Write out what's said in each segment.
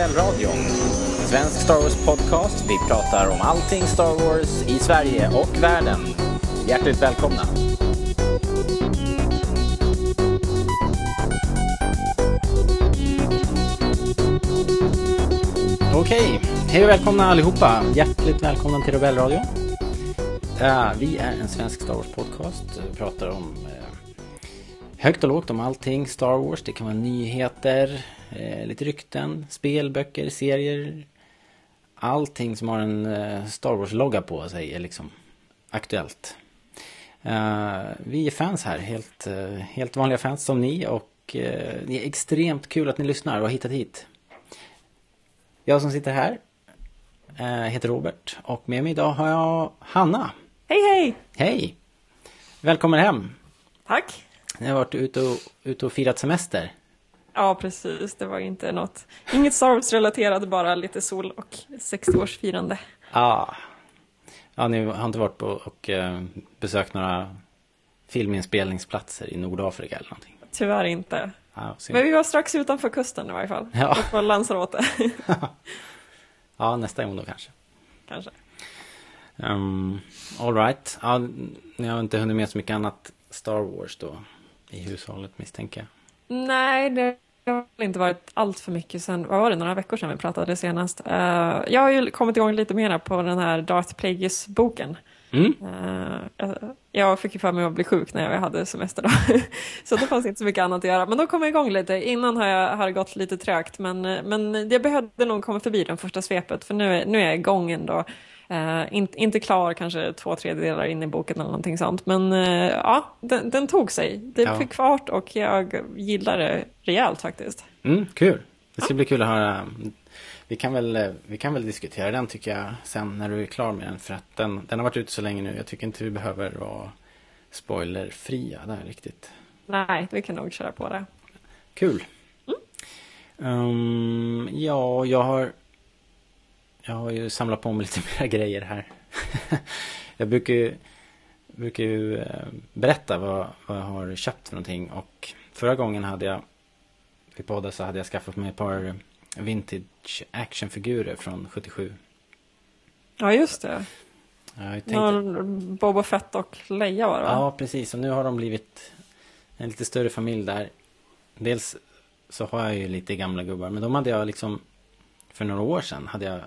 Rebellradion. Svensk Star Wars podcast. Vi pratar om allting Star Wars i Sverige och världen. Hjärtligt välkomna. Okej, hej och välkomna allihopa. Hjärtligt välkomna till Rebellradion. Uh, eh, vi är en svensk Star Wars podcast. Vi pratar om uh, högt och lågt om allting Star Wars. Det kan vara nyheter, uh, lite rykten, spel, böcker, serier. Allting som har en Star Wars-logga på sig är liksom aktuellt. vi är fans här, helt, helt vanliga fans som ni och det är extremt kul att ni lyssnar och har hittat hit. Jag som sitter här heter Robert och med mig idag har jag Hanna. Hej hej! Hej! Välkommen hem! Tack! Ni har varit ute och, ute och firat semester. Ja, precis. Det var inte något, inget Star Wars-relaterat, bara lite sol och 60-årsfirande. Ah. Ja, ni har inte varit på och eh, besökt några filminspelningsplatser i Nordafrika eller någonting? Tyvärr inte. Ah, Men vi var strax utanför kusten i varje fall. Ja. Och på Lanzarote. ja, nästa gång då kanske. Kanske. Um, Alright. Ja, ni har inte hunnit med så mycket annat Star Wars då i hushållet misstänker jag. Nej, det har inte varit allt för mycket sen, vad var det, några veckor sedan vi pratade senast. Uh, jag har ju kommit igång lite mera på den här Darth Plagueis-boken. Mm. Uh, jag fick ju för mig att bli sjuk när jag hade semester då. så det fanns inte så mycket annat att göra. Men då kom jag igång lite. Innan har, jag, har det gått lite trögt. Men, men jag behövde nog komma förbi den första svepet. För nu, nu är jag igång ändå. Uh, in, inte klar kanske två tredjedelar in i boken eller någonting sånt. Men uh, ja, den, den, tog sig. Det ja. fick fart och jag gillar det rejält faktiskt. Mm, kul. Det ska ja. bli kul att höra. Vi kan, väl, vi kan väl diskutera den tycker jag sen när du är klar med den. För att den, den har varit ute så länge nu. Jag tycker inte vi behöver vara spoilerfria där riktigt. Nej, vi kan nog köra på det. Kul. Mm. Um, ja, jag har jag har ju samlat på mig lite mera grejer här. jag brukar ju, brukar ju eh, berätta vad, vad jag har köpt för någonting. Och förra gången hade jag, vid podden så hade jag skaffat mig ett par vintage actionfigurer från 77. Ja, just det. Jag tänkte... Boba Fett och Leia var det va? Ja, precis. Och nu har de blivit en lite större familj där. Dels så har jag ju lite gamla gubbar. Men de hade jag liksom för några år sedan hade jag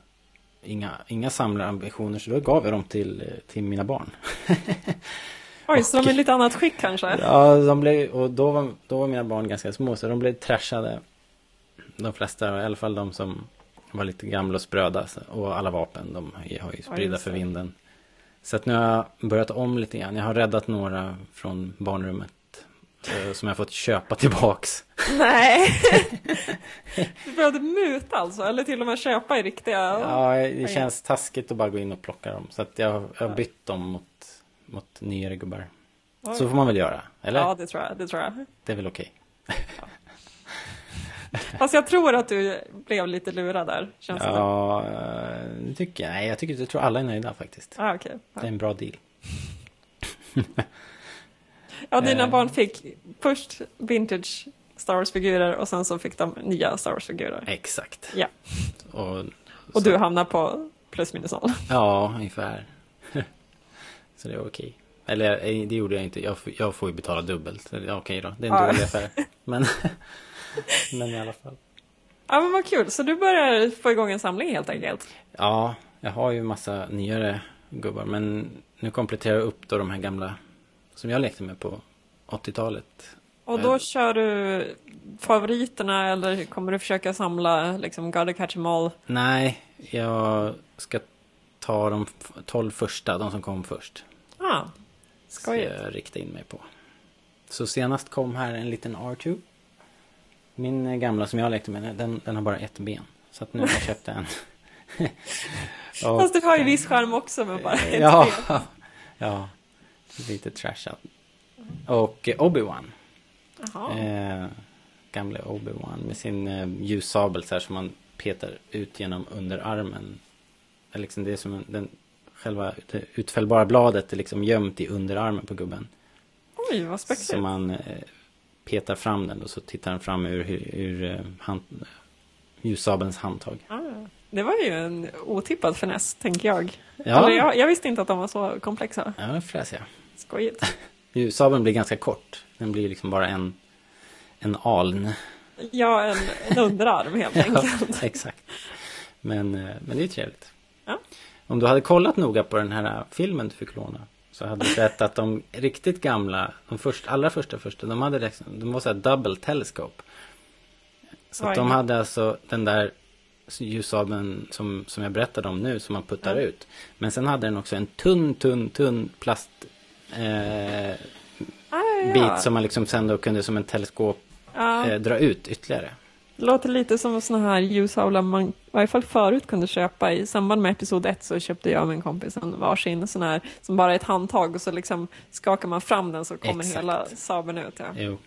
inga, inga samlarambitioner så då gav jag dem till, till mina barn. Oj, så de är lite annat skick kanske? Ja, de blev, och då var, då var mina barn ganska små så de blev trashade. De flesta, i alla fall de som var lite gamla och spröda. Och alla vapen, de har ju spridda för vinden. Så att nu har jag börjat om lite grann. Jag har räddat några från barnrummet. Eh, som jag fått köpa tillbaks. Nej! Du behövde muta alltså? Eller till och med köpa i riktiga? Ja, det känns taskigt att bara gå in och plocka dem. Så att jag, har bytt dem mot, mot nyare gubbar. Oj. Så får man väl göra? Eller? Ja, det tror jag. Det, tror jag. det är väl okej. Okay. Ja. Fast jag tror att du blev lite lurad där. Känns ja, det eh, tycker jag. Nej, jag, tycker, jag tror alla är nöjda faktiskt. Ah, okay. Det är en bra deal. Ja, dina eh. barn fick först vintage Star Wars-figurer och sen så fick de nya Star Wars-figurer. Exakt. Ja. Och, och du hamnar på plus minus noll. Ja, ungefär. så det var okej. Eller eh, det gjorde jag inte. Jag, jag får ju betala dubbelt. Ja, okej då. Det är en ja. dålig affär. Men, men i alla fall. Ja, men vad kul. Så du börjar få igång en samling helt enkelt? Ja, jag har ju massa nyare gubbar. Men nu kompletterar jag upp då de här gamla som jag lekte med på 80-talet. Och då kör du favoriterna eller kommer du försöka samla liksom Gotta Catch Em All? Nej, jag ska ta de 12 första, de som kom först. Ah, skojigt. Ska jag rikta in mig på. Så senast kom här en liten R2. Min gamla som jag lekte med, den, den har bara ett ben. Så att nu har jag köpt en. och, Fast du har ju viss charm också med bara ett ja, ben. Ja, lite trashad. Och Obi-Wan. Eh, gamle Obi-Wan med sin eh, ljussabel så här som man petar ut genom underarmen. Liksom det är som en, den, själva det utfällbara bladet är liksom gömt i underarmen på gubben. Oj, vad späckligt. Så man eh, petar fram den och så tittar den fram ur, ur, eh, hand, ljussabelns handtag. Ah, det var ju en otippad finess, tänker jag. Ja. Eller jag, jag visste inte att de var så komplexa. Ja, fräsiga. Skojigt. Ljussabeln blir ganska kort. Den blir liksom bara en, en aln. Ja, en, en underarm helt enkelt. ja, exakt. Men, eh, men det är trevligt. Ja. Om du hade kollat noga på den här filmen du fick låna så hade du sett att de riktigt gamla, de först, allra första första, de hade liksom, de var så här double telescope. Så de hade alltså den där ljussabeln som, som jag berättade om nu som man puttar ja. ut. Men sen hade den också en tunn, tunn, tunn plast eh, ah, bit som man liksom sen då kunde som en teleskop ja. eh, dra ut ytterligare. Låter lite som sådana här ljushavlar man i varje fall förut kunde köpa. I samband med episod 1 så köpte jag och min kompis en varsin sån här som bara är ett handtag och så liksom skakar man fram den så kommer Exakt. hela sabeln ut. Ja. Jo,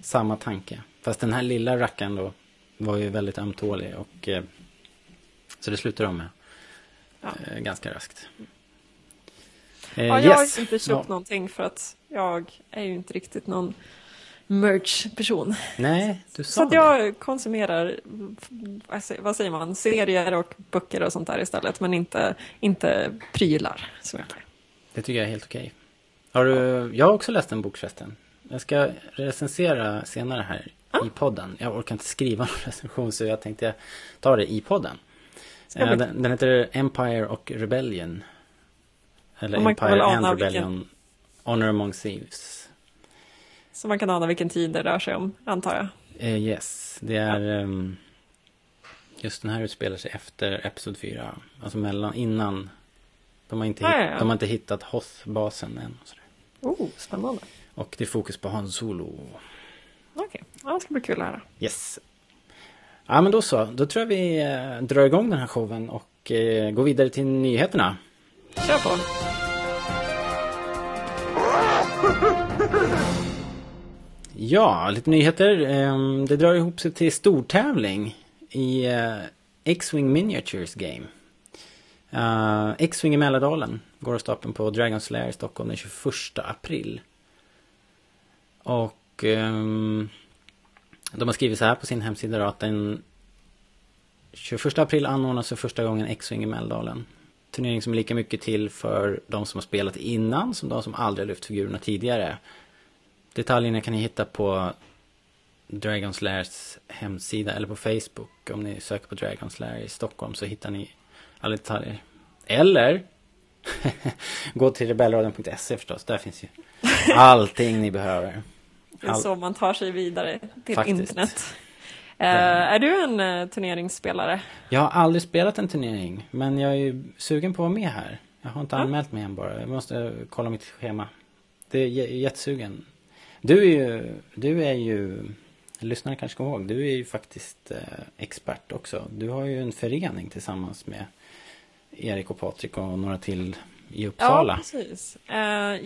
samma tanke. Fast den här lilla rackaren då var ju väldigt ömtålig och eh, så det slutar de med ja. eh, ganska raskt. Eh, ja, jag yes. har inte köpt ja. någonting för att jag är ju inte riktigt någon merch-person. Nej, du sa Så att jag konsumerar, vad säger man, serier och böcker och sånt där istället, men inte, inte prylar. Så det tycker jag är helt okej. Har du, jag har också läst en bok förresten. Jag ska recensera senare här ah. i podden. Jag orkar inte skriva någon recension så jag tänkte ta det i podden. Den, den, heter Empire och Rebellion. Eller Empire and Rebellion. Vilken... Honor Among Thieves. Så man kan ana vilken tid det rör sig om, antar jag. Uh, yes, det är... Ja. Um, just den här utspelar sig efter Episod 4. Alltså mellan, innan. De har inte, ah, hitt, ja. De har inte hittat Hoth-basen än. Oh, spännande. Och det är fokus på Han Solo. Okej, okay. ja, det ska bli kul att höra. Yes. Ja, men då så. Då tror jag vi eh, drar igång den här showen och eh, går vidare till nyheterna. Kör på. Ja, lite nyheter. Ehm, det drar ihop sig till stortävling i eh, X-Wing Miniatures Game. Eh, X-Wing i Mälardalen går av stapeln på Dragon's Lair i Stockholm den 21 april. Och um, de har skrivit så här på sin hemsida då, att den 21 april anordnas för första gången X-Wing i Mälardalen. Turnering som är lika mycket till för de som har spelat innan som de som aldrig har lyft figurerna tidigare. Detaljerna kan ni hitta på Dragons Lairs hemsida eller på Facebook. Om ni söker på Dragons Lair i Stockholm så hittar ni alla detaljer. Eller gå till rebellradion.se förstås. Där finns ju allting ni behöver. Det är All... så man tar sig vidare till Faktiskt. internet. Uh, är du en uh, turneringsspelare? Jag har aldrig spelat en turnering. Men jag är ju sugen på att vara med här. Jag har inte anmält mig än bara. Jag måste kolla mitt schema. Det är jättesugen. Du är ju, du är ju, lyssnare kanske kommer ihåg, du är ju faktiskt eh, expert också. Du har ju en förening tillsammans med Erik och Patrik och några till i Uppsala. Ja, precis. Uh,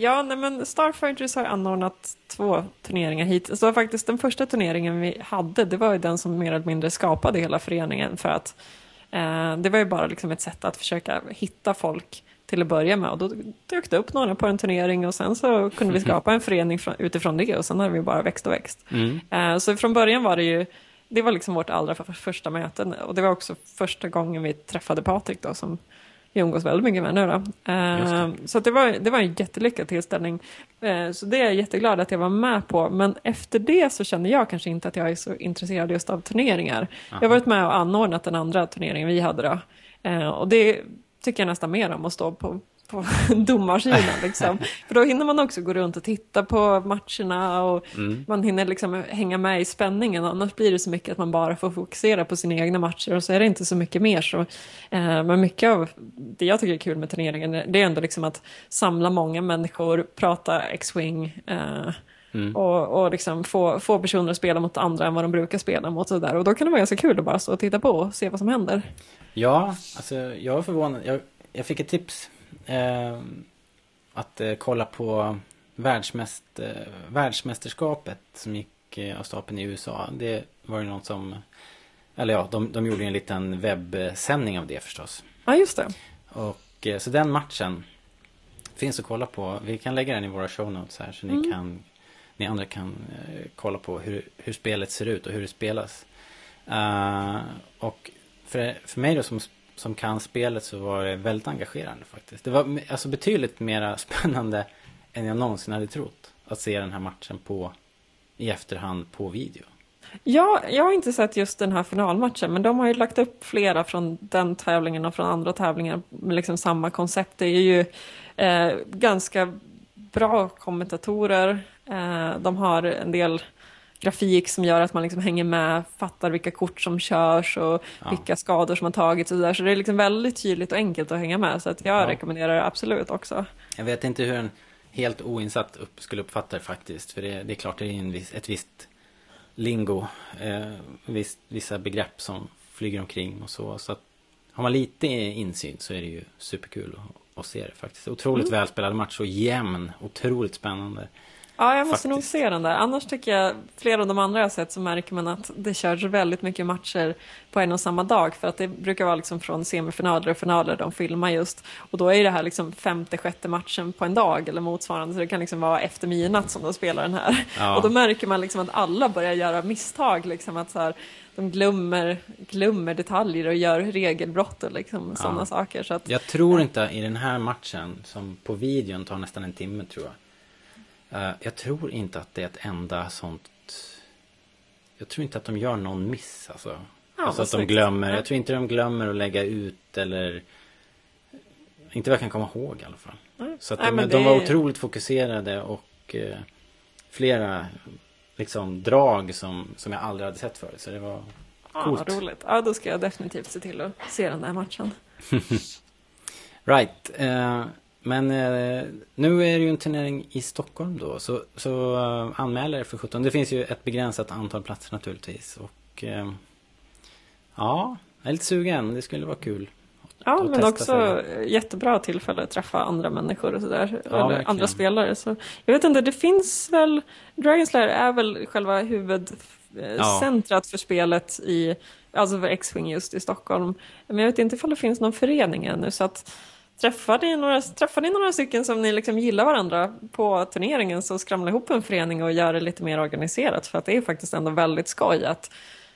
ja, nej, men Starfighters har anordnat två turneringar hit. Så faktiskt den första turneringen vi hade, det var ju den som mer eller mindre skapade hela föreningen för att uh, det var ju bara liksom ett sätt att försöka hitta folk till att börja med. Och då dök det upp några på en turnering och sen så kunde vi skapa en förening utifrån det och sen har vi bara växt och växt. Mm. Uh, så från början var det ju det var liksom vårt allra första möte och det var också första gången vi träffade Patrik då som vi umgås väldigt mycket med nu då. Uh, så det, var, det var en jättelyckad tillställning. Uh, så det är jag jätteglad att jag var med på. Men efter det så känner jag kanske inte att jag är så intresserad just av turneringar. Aha. Jag har varit med och anordnat den andra turneringen vi hade då. Uh, och det tycker jag nästan mer om att stå på på domarsidan. Liksom. För då hinner man också gå runt och titta på matcherna och mm. man hinner liksom hänga med i spänningen. Annars blir det så mycket att man bara får fokusera på sina egna matcher och så är det inte så mycket mer. Så, eh, men mycket av det jag tycker är kul med turneringen det är ändå liksom att samla många människor, prata X-Wing. Eh, Mm. Och, och liksom få, få personer att spela mot andra än vad de brukar spela mot. Och, där. och då kan det vara ganska kul att bara stå och titta på och se vad som händer. Ja, alltså jag är förvånad. Jag, jag fick ett tips eh, att eh, kolla på världsmäst, eh, världsmästerskapet som gick eh, av stapeln i USA. Det var ju något som, eller ja, de, de gjorde en liten webbsändning av det förstås. Ja, just det. Och eh, så den matchen finns att kolla på. Vi kan lägga den i våra show notes här så mm. ni kan ni andra kan eh, kolla på hur, hur spelet ser ut och hur det spelas. Uh, och för, för mig då som, som kan spelet så var det väldigt engagerande faktiskt. Det var alltså betydligt mer spännande än jag någonsin hade trott. Att se den här matchen på, i efterhand på video. Ja, jag har inte sett just den här finalmatchen, men de har ju lagt upp flera från den tävlingen och från andra tävlingar med liksom samma koncept. Det är ju eh, ganska bra kommentatorer. Eh, de har en del grafik som gör att man liksom hänger med, fattar vilka kort som körs och ja. vilka skador som har tagits och så där. Så det är liksom väldigt tydligt och enkelt att hänga med. Så att jag ja. rekommenderar det absolut också. Jag vet inte hur en helt oinsatt upp, skulle uppfatta det faktiskt. För det, det är klart det är en viss, ett visst lingo, eh, viss, vissa begrepp som flyger omkring och så. Så att har man lite insyn så är det ju superkul att, att se det faktiskt. Otroligt mm. välspelad match och jämn, otroligt spännande. Ja, jag måste Faktiskt. nog se den där. Annars tycker jag, flera av de andra jag sett så märker man att det körs väldigt mycket matcher på en och samma dag. För att det brukar vara liksom från semifinaler och finaler de filmar just. Och då är det här liksom femte, sjätte matchen på en dag eller motsvarande. Så det kan liksom vara efter midnatt som de spelar den här. Ja. Och då märker man liksom att alla börjar göra misstag. Liksom att så här, de glömmer, glömmer detaljer och gör regelbrott och liksom ja. sådana saker. Så att, jag tror inte i den här matchen, som på videon tar nästan en timme tror jag jag tror inte att det är ett enda sånt... Jag tror inte att de gör någon miss alltså. Ja, alltså att de glömmer. Jag tror inte de glömmer att lägga ut eller... Inte vad jag kan komma ihåg i alla fall. Mm. Så att Nej, de, de var otroligt fokuserade och uh, flera liksom drag som, som jag aldrig hade sett förut. Så det var coolt. Ja, roligt. Ja, då ska jag definitivt se till att se den där matchen. right. Uh, men eh, nu är det ju en turnering i Stockholm då. Så, så uh, anmäl er för 17. Det finns ju ett begränsat antal platser naturligtvis. Och uh, ja, jag är lite sugen. Det skulle vara kul. Ja, men också sig. jättebra tillfälle att träffa andra människor och sådär. Ja, eller verkligen. andra spelare. Så, jag vet inte, det finns väl... Dragonslayer är väl själva huvudcentrat ja. för spelet i... Alltså för X-Wing just i Stockholm. Men jag vet inte ifall det finns någon förening ännu. Så att Träffar ni några, träffar ni några stycken som ni liksom gillar varandra på turneringen så skramla ihop en förening och gör det lite mer organiserat för att det är faktiskt ändå väldigt skoj att,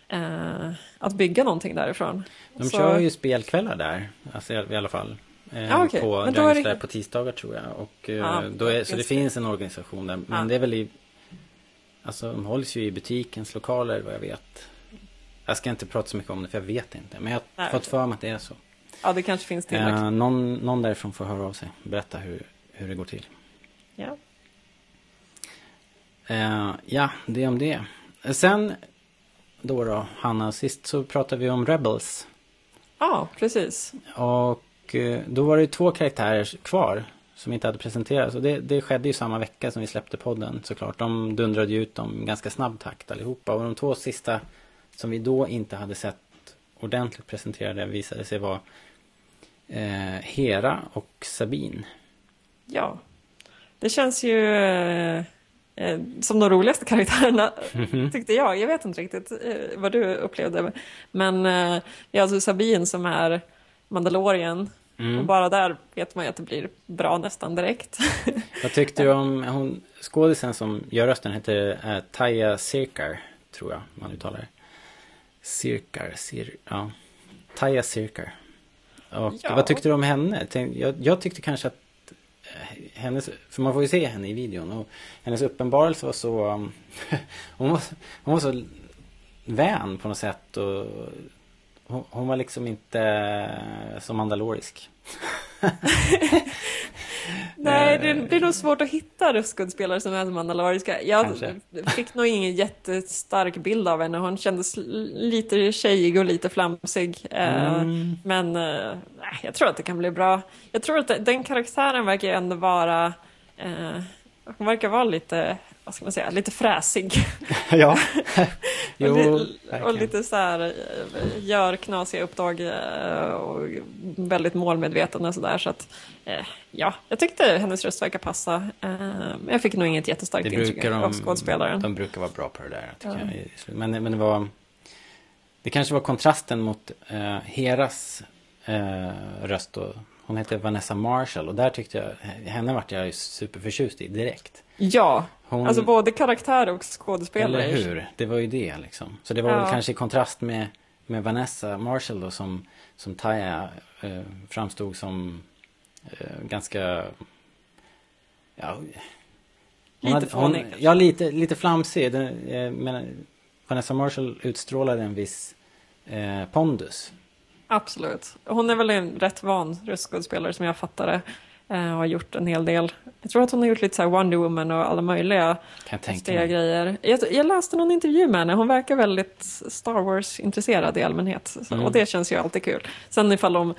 eh, att bygga någonting därifrån. De så... kör ju spelkvällar där, alltså i alla fall. Eh, ah, okay. På det... på tisdagar tror jag. Och, eh, ah, då är, så det finns en organisation där. Men ah. det är väl i... Alltså de hålls ju i butikens lokaler vad jag vet. Jag ska inte prata så mycket om det för jag vet inte. Men jag har fått för mig att det är så. Ja, det kanske finns tillräckligt. Eh, någon, någon därifrån får höra av sig. Berätta hur, hur det går till. Ja. Eh, ja, det om det. Sen då då, Hanna, sist så pratade vi om Rebels. Ja, precis. Och eh, då var det två karaktärer kvar som inte hade presenterats. Och det, det skedde ju samma vecka som vi släppte podden såklart. De dundrade ju ut dem i ganska snabb takt allihopa. Och de två sista som vi då inte hade sett ordentligt presenterade visade sig vara eh, Hera och Sabine. Ja, det känns ju eh, eh som de roligaste karaktärerna mhm. tyckte jag. Jag vet inte riktigt eh, vad du upplevde. Men eh, det är alltså Sabine som är Mandalorian. Mm. Och bara där vet man ju att det blir bra nästan direkt. Vad tyckte du om hon, skådisen som gör rösten heter äh, Taya Sirkar, tror jag man uttalar det. Sirkar, Sir, ja. Taya Sirkar. Och ja. vad tyckte du om henne? Jag, jag tyckte kanske att eh, hennes, för man får ju se henne i videon och hennes uppenbarelse var så um, hon, var, hon var så vän på något sätt och hon, hon var liksom inte uh, så mandalorisk. Nej, det, det är nog svårt att hitta röstskådespelare som är mandaloriska. Jag Kanske. fick nog ingen jättestark bild av henne. Hon kändes lite tjejig och lite flamsig. Eh, mm. Men äh, jag tror att det kan bli bra. Jag tror att den karaktären verkar ändå vara... Eh, hon verkar vara lite vad ska man säga, lite fräsig. ja. jo, och, li och, lite så här, eh, gör knasiga uppdrag eh, och väldigt målmedveten och sådär. Så att, eh, ja, jag tyckte hennes röst verkar passa. Men jag fick nog inget jättestarkt intryck av skådespelaren. De brukar vara bra på det där, ja. jag. Men, men det var, det kanske var kontrasten mot uh, Heras uh, röst. Och, hon heter Vanessa Marshall och där tyckte jag, henne vart jag superförtjust i direkt. Ja, hon... alltså både karaktär och skådespelare. Eller hur, det var ju det liksom. Så det var ja. väl kanske i kontrast med, med Vanessa Marshall då som, som Taya eh, framstod som eh, ganska Ja, lite hade, hon, Ja, lite, lite flamsig. Den, eh, men Vanessa Marshall utstrålade en viss eh, pondus. Absolut. Hon är väl en rätt van röstskådespelare som jag fattar det. Eh, och har gjort en hel del. Jag tror att hon har gjort lite så Wonder Woman och alla möjliga konstiga grejer. Jag, jag, läste någon intervju med henne. Hon verkar väldigt Star Wars-intresserad i allmänhet. Så, mm. Och det känns ju alltid kul. Sen ifall de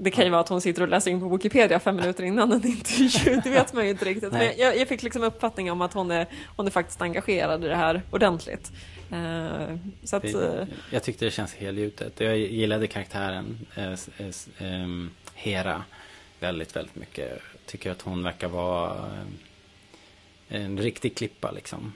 det kan ju vara att hon sitter och läser in på Wikipedia fem minuter innan en intervju, det vet man ju inte riktigt. Men jag, jag, fick liksom uppfattning om att hon är, hon är faktiskt engagerad i det här ordentligt. Uh, så att, uh, jag tyckte det känns helgjutet. Jag gillade karaktären uh, um, Hera väldigt, väldigt mycket. Tycker att hon verkar vara en riktig klippa liksom.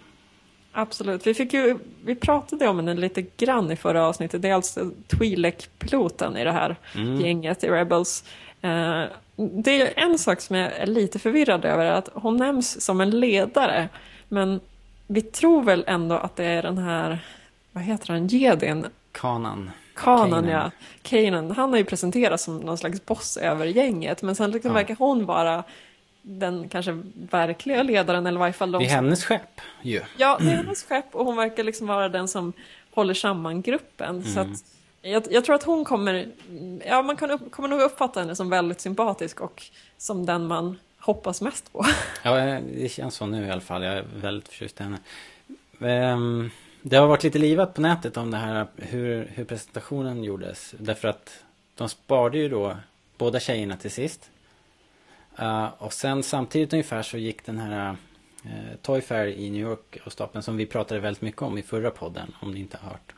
Absolut. Vi, fick ju, vi pratade om henne lite grann i förra avsnittet. Det är alltså Twi'lek-piloten i det här mm. gänget i Rebels. Uh, det är en sak som jag är lite förvirrad över, att hon nämns som en ledare. Men vi tror väl ändå att det är den här, vad heter han, jedin? Kanan. Kanan, ja. Kanan. Han har ju presenterats som någon slags boss över gänget, men sen liksom ja. verkar hon vara den kanske verkliga ledaren eller i varje fall de Det är som... hennes skepp ju. Ja, det är hennes skepp och hon verkar liksom vara den som håller samman gruppen. Mm. Så att jag, jag, tror att hon kommer, ja man kan upp, kommer nog uppfatta henne som väldigt sympatisk och som den man hoppas mest på. Ja, det känns så nu i alla fall. Jag är väldigt förtjust i henne. Um, det har varit lite livat på nätet om det här hur, hur presentationen gjordes. Därför att de sparade ju då båda tjejerna till sist. Uh, och sen samtidigt ungefär så gick den här uh, Toy Fair i New York och stapeln som vi pratade väldigt mycket om i förra podden, om ni inte har hört.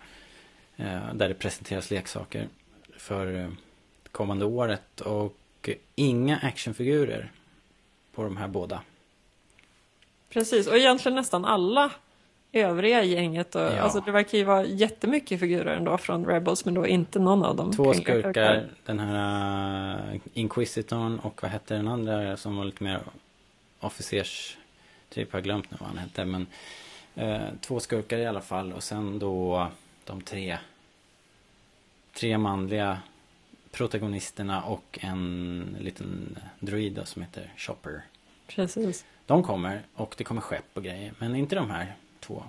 Uh, där det presenteras leksaker för uh, kommande året och inga actionfigurer på de här båda. Precis, och egentligen nästan alla övriga gänget. Och, ja. alltså, det verkar ju vara jättemycket figurer ändå från Rebels men då inte någon av dem. Två skurkar, den här uh, Inquisitorn och vad hette den andra som var lite mer officers typ, jag har glömt nu vad han hette men uh, två skurkar i alla fall och sen då de tre tre manliga protagonisterna och en liten druid som heter Chopper. Precis. De kommer och det kommer skepp och grejer men inte de här två.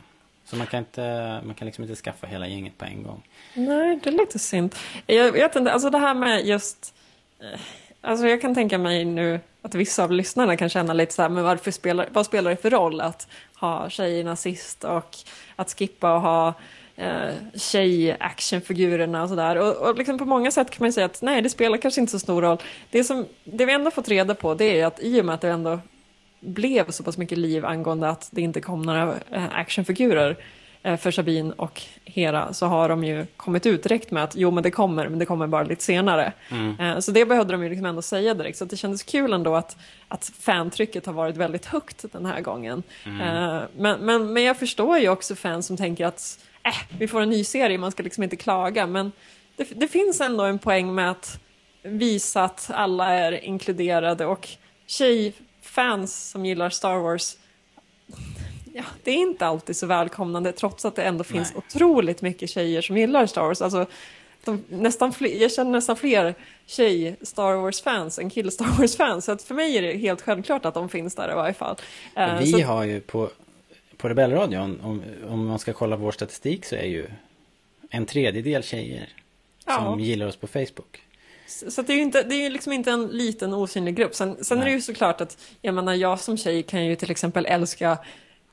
Så man kan, inte, man kan liksom inte skaffa hela gänget på en gång. Nej, det är lite synd. Jag vet inte, alltså det här med just... Eh, alltså jag kan tänka mig nu att vissa av lyssnarna kan känna lite så här, men varför spelar, vad spelar det för roll att ha tjejerna sist och att skippa och ha eh, tjej-actionfigurerna och sådär. Och, och liksom på många sätt kan man säga att nej, det spelar kanske inte så stor roll. Det, som, det vi ändå fått reda på det är att i och med att det ändå blev så pass mycket liv angående att det inte kom några eh, actionfigurer eh, för Sabine och Hera så har de ju kommit ut direkt med att jo men det kommer, men det kommer bara lite senare. Mm. Eh, så det behövde de ju liksom ändå säga direkt, så det kändes kul ändå att, att fantrycket har varit väldigt högt den här gången. Mm. Men, men, men jag förstår ju också fans som tänker att äh, vi får en ny serie, man ska liksom inte klaga, men det, det finns ändå en poäng med att visa att alla är inkluderade och tjej fans som gillar Star Wars ja, det är inte alltid så välkomnande trots att det ändå finns Nej. otroligt mycket tjejer som gillar Star Wars. Alltså, de, nästan fler, jag känner nästan fler tjej Star Wars-fans än kill Star Wars-fans. Så att för mig är det helt självklart att de finns där i varje fall. Uh, vi så... har ju på, på Rebellradion, om, om man ska kolla vår statistik så är ju en tredjedel tjejer ja. som gillar oss på Facebook. Så det är ju inte, det är liksom inte en liten osynlig grupp. Sen, sen är det ju såklart att, jag menar jag som tjej kan ju till exempel älska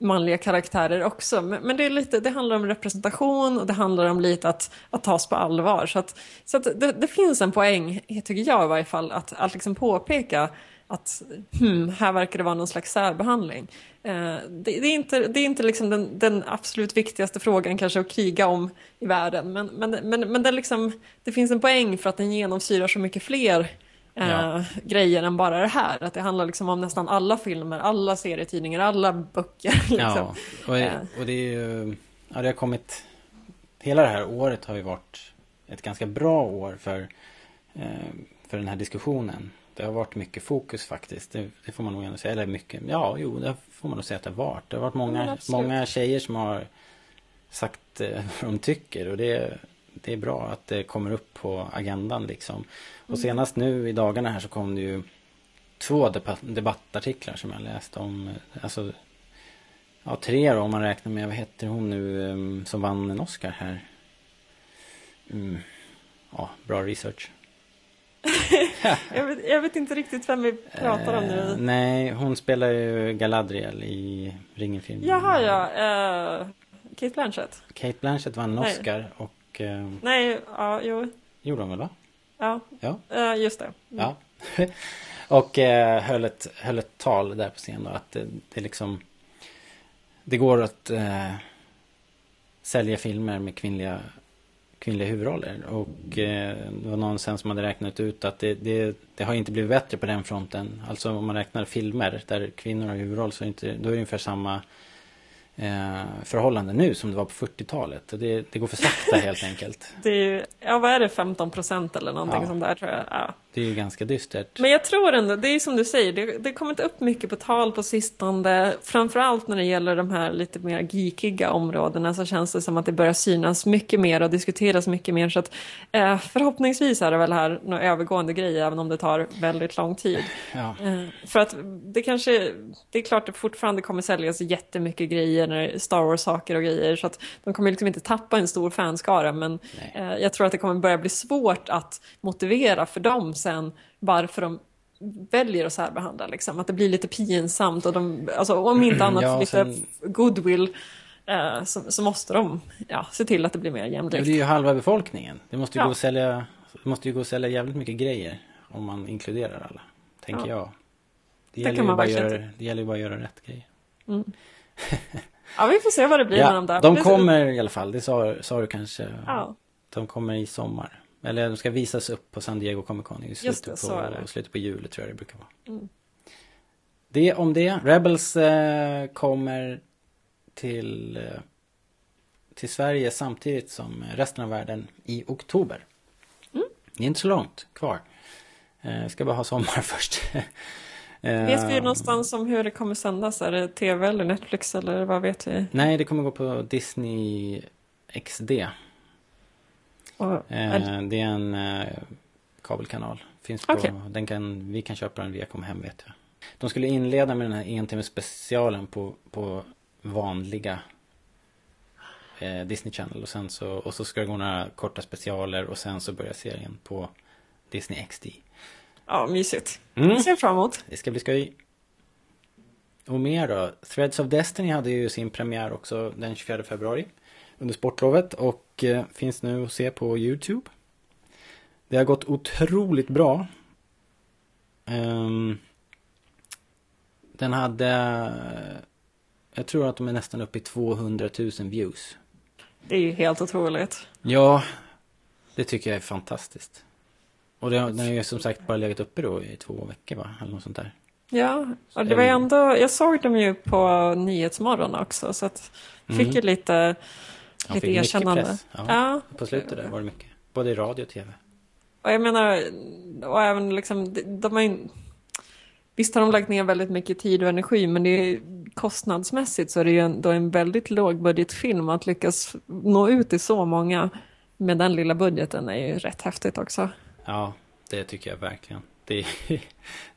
manliga karaktärer också. Men, men, det, är lite, det handlar om representation och det handlar om lite att, att tas på allvar. Så, att, så att det, det finns en poäng, tycker jag i varje fall, att, att liksom påpeka att hmm, här verkar det vara någon slags särbehandling. Eh, det, det, är inte, det är inte liksom den, den, absolut viktigaste frågan kanske att kriga om i världen, men, men, men, men det, liksom, det finns en poäng för att den genomsyrar så mycket fler eh, ja. grejer än bara det här. Att det handlar liksom om nästan alla filmer, alla serietidningar, alla böcker. Liksom. Ja, och, eh. och det är ju, ja, det har kommit, hela det här året har ju varit ett ganska bra år för eh, för den här diskussionen. Det har varit mycket fokus faktiskt. Det, det får man nog ändå säga. Eller mycket, ja, jo, det får man nog säga att det har varit. Det har varit många, många tjejer som har sagt eh, vad de tycker. Och det, det är bra att det kommer upp på agendan liksom. Och mm. senast nu i dagarna här så kom det ju två debattartiklar som jag läste om. Alltså, ja, tre då om man räknar med, vad heter hon nu um, som vann en Oscar här? Mm, ja, bra research. Jag, vet, jag, vet, inte riktigt vem vi pratar om nu. Uh, nej, hon spelar ju Galadriel i Ringen-filmen. Jaha, ja. Uh, Kate Blanchett. Kate Blanchett vann en Oscar och... Uh, nej, ja, jo. Gjorde hon väl va? Ja, ja. just det. Mm. Ja. och höll, ett, höll ett tal där på scen då, att det, det liksom... Det går att sälja filmer med kvinnliga kvinnliga huvudroller. Och eh, det var någon sen som hade räknat ut att det, det, det, har inte blivit bättre på den fronten. Alltså om man räknar filmer där kvinnor har huvudroll så är inte, då är det ungefär samma eh, förhållande nu som det var på 40-talet. Det, det går för sakta helt enkelt. Det är ju, ja vad är det, 15 procent eller någonting ja. sånt där tror jag. Ja. Det är ju ganska dystert. Men jag tror ändå, det är som du säger, det, det kommit upp mycket på tal på sistone. Framförallt när det gäller de här lite mer geekiga områdena så känns det som att det börjar synas mycket mer och diskuteras mycket mer. Så att eh, förhoppningsvis är det väl här några övergående grejer även om det tar väldigt lång tid. Ja. Eh, för att det kanske, det är klart att fortfarande kommer säljas jättemycket grejer när Star Wars-saker och grejer så att de kommer liksom inte tappa en stor fanskara men eh, jag tror att det kommer börja bli svårt att motivera för dem sen varför de väljer att särbehandla. Liksom. Att det blir lite pinsamt och de, alltså, om inte annat ja, lite sen... goodwill eh, så, så, måste de ja, se till att det blir mer jämlikt. Det är ju halva befolkningen. Det måste ju, ja. gå, att sälja, det måste ju gå att sälja jävligt mycket grejer om man inkluderar alla. Tänker ja. jag. Det, det, gäller ju bara göra, det gäller ju bara att göra rätt grejer. Mm. ja, vi får se vad det blir ja, med de där. De kommer i alla fall, det sa, sa du kanske. Ja. De kommer i sommar. Eller de ska visas upp på San Diego Comic Con i slutet, det, på, slutet på juli tror jag det brukar vara. Mm. Det om det. Rebels eh, kommer till, eh, till Sverige samtidigt som resten av världen i oktober. Mm. Det är inte så långt kvar. Eh, ska bara ha sommar först. Eh, vet vi någonstans om hur det kommer sändas? Är det tv eller Netflix eller vad vet vi? Nej, det kommer gå på Disney XD. Och, eh, det är en eh, kabelkanal. Finns på, okay. den kan, vi kan köpa den via Kom Hem vet jag. De skulle inleda med den här en specialen på, på vanliga eh, Disney Channel och sen så, och så ska det gå några korta specialer och sen så börjar serien på Disney XD. Ja, mysigt. Mm. Ser fram emot. Det ska bli skoj. Och mer då? Threads of Destiny hade ju sin premiär också den 24 februari under sportlovet och eh, finns nu att se på Youtube. Det har gått otroligt bra. Um, den hade, jag tror att de är nästan uppe i 200 000 views. Det är ju helt otroligt. Ja, det tycker jag är fantastiskt. Och det, den har ju som sagt bara legat uppe då i två veckor va? Eller något sånt där. Ja, och det var ändå, jag såg dem ju på Nyhetsmorgon också så att fick mm. ju lite han lite fick erkännande. Press. Ja, ja. På slutet där var det mycket. Både i radio och tv. Och jag menar, och även liksom, de, de har ju, Visst har de lagt ner väldigt mycket tid och energi men det är, kostnadsmässigt så är det ju ändå en väldigt lågbudgetfilm att lyckas nå ut till så många med den lilla budgeten är ju rätt häftigt också. Ja, det tycker jag verkligen. Det är,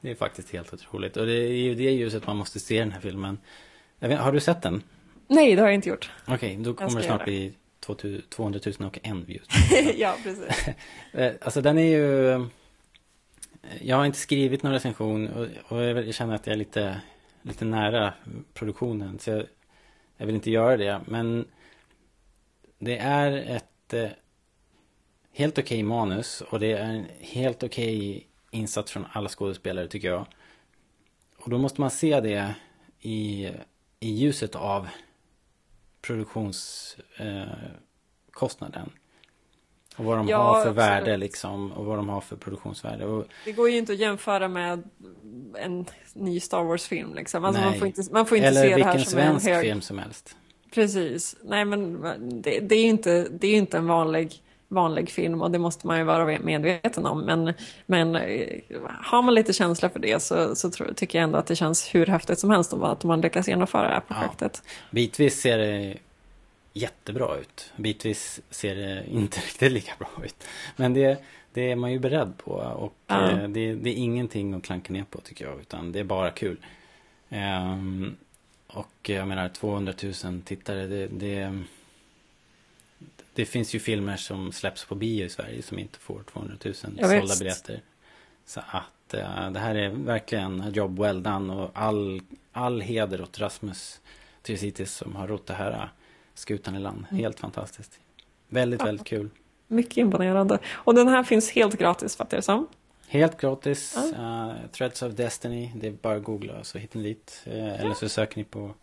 det är faktiskt helt otroligt och det är ju det ljuset man måste se den här filmen. Vet, har du sett den? Nej, det har jag inte gjort. Okej, okay, då kommer det snart bli 200 000 och en views. ja, precis. Eh, alltså den är ju... Jag har inte skrivit någon recension och, och jag känner att jag är lite, lite nära produktionen. Så jag, jag vill inte göra det. Men det är ett eh, helt okej okay manus och det är en helt okej okay insats från alla skådespelare tycker jag. Och då måste man se det i, i ljuset av produktionskostnaden. Eh, och vad de ja, har för absolut. värde liksom och vad de har för produktionsvärde. Och... Det går ju inte att jämföra med en ny Star Wars-film liksom. Alltså man får inte, man får inte Eller se det här som en hög... film som helst. Precis. Nej men det, det är ju inte, det är inte en vanlig vanlig film och det måste man ju vara medveten om. Men, men eh, har man lite känsla för det så, så tror, tycker jag ändå att det känns hur häftigt som helst att man lyckas genomföra det här projektet. Ja. Bitvis ser det jättebra ut. Bitvis ser det inte riktigt lika bra ut. Men det, det är man ju beredd på och ja. Eh, det, det, är ingenting att klanka ner på tycker jag utan det är bara kul. Um, och jag menar 200 000 tittare det, det, det finns ju filmer som släpps på bio i Sverige som inte får 200 000 sålda biljetter. Så att uh, det här är verkligen jobb well done och all, all heder åt Rasmus Trisitis som har rott det här uh, skutan i land. Mm. Helt fantastiskt. Väldigt, ja. väldigt kul. Mycket imponerande. Och den här finns helt gratis fattar jag som. Helt gratis. Ja. Uh, Threads of Destiny. Det är bara att googla så hittar ni dit. Eller så söker ni på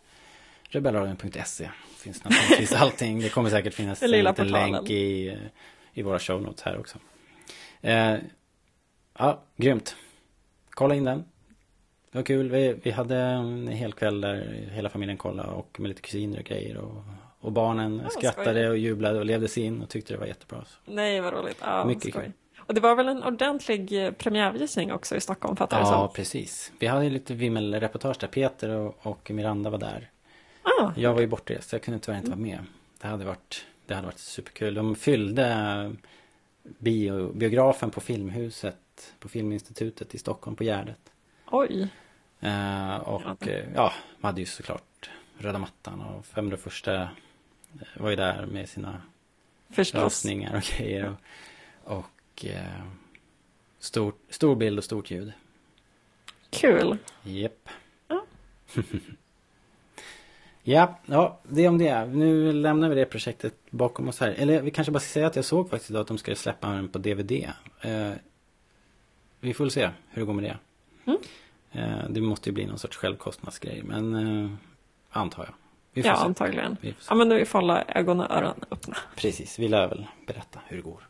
rebellradion.se. Finns naturligtvis allting. Det kommer säkert finnas en liten länk i, i våra show notes här också. Uh, ja, grymt. Kolla in den. Det var kul. Vi, vi hade en hel kväll där hela familjen kollade och med lite kusiner och grejer. Och och barnen ja, skrattade och jublade och levde sig in och tyckte det var jättebra. Så. Nej, vad roligt. Ja, Mycket skoj. Kul. Och det var väl en ordentlig eh, premiärvisning också i Stockholm, fattar jag Ja, precis. Vi hade lite vimmelreportage där. Peter och, och, Miranda var där. Ah, jag var ju bortrest, så jag kunde tyvärr inte vara med. Det hade varit, det hade varit superkul. De fyllde bio, biografen på Filmhuset, på Filminstitutet i Stockholm, på Gärdet. Oj. Uh, och ja, uh, ja, man hade ju såklart röda mattan och 501 var ju där med sina röstningar och grejer. Och, och eh, stor, stor bild och stort ljud. Kul. Japp. Ja. ja, ja, det om det. Nu lämnar vi det projektet bakom oss här. Eller vi kanske bara ska säga att jag såg faktiskt idag att de ska släppa den på DVD. Eh, vi får väl se hur det går med det. Mm. Eh, det måste ju bli någon sorts självkostnadsgrej. Men eh, antar jag ja, se. antagligen. Ja, men vi får hålla ögon och öron öppna. Precis, vi lär väl berätta hur det går.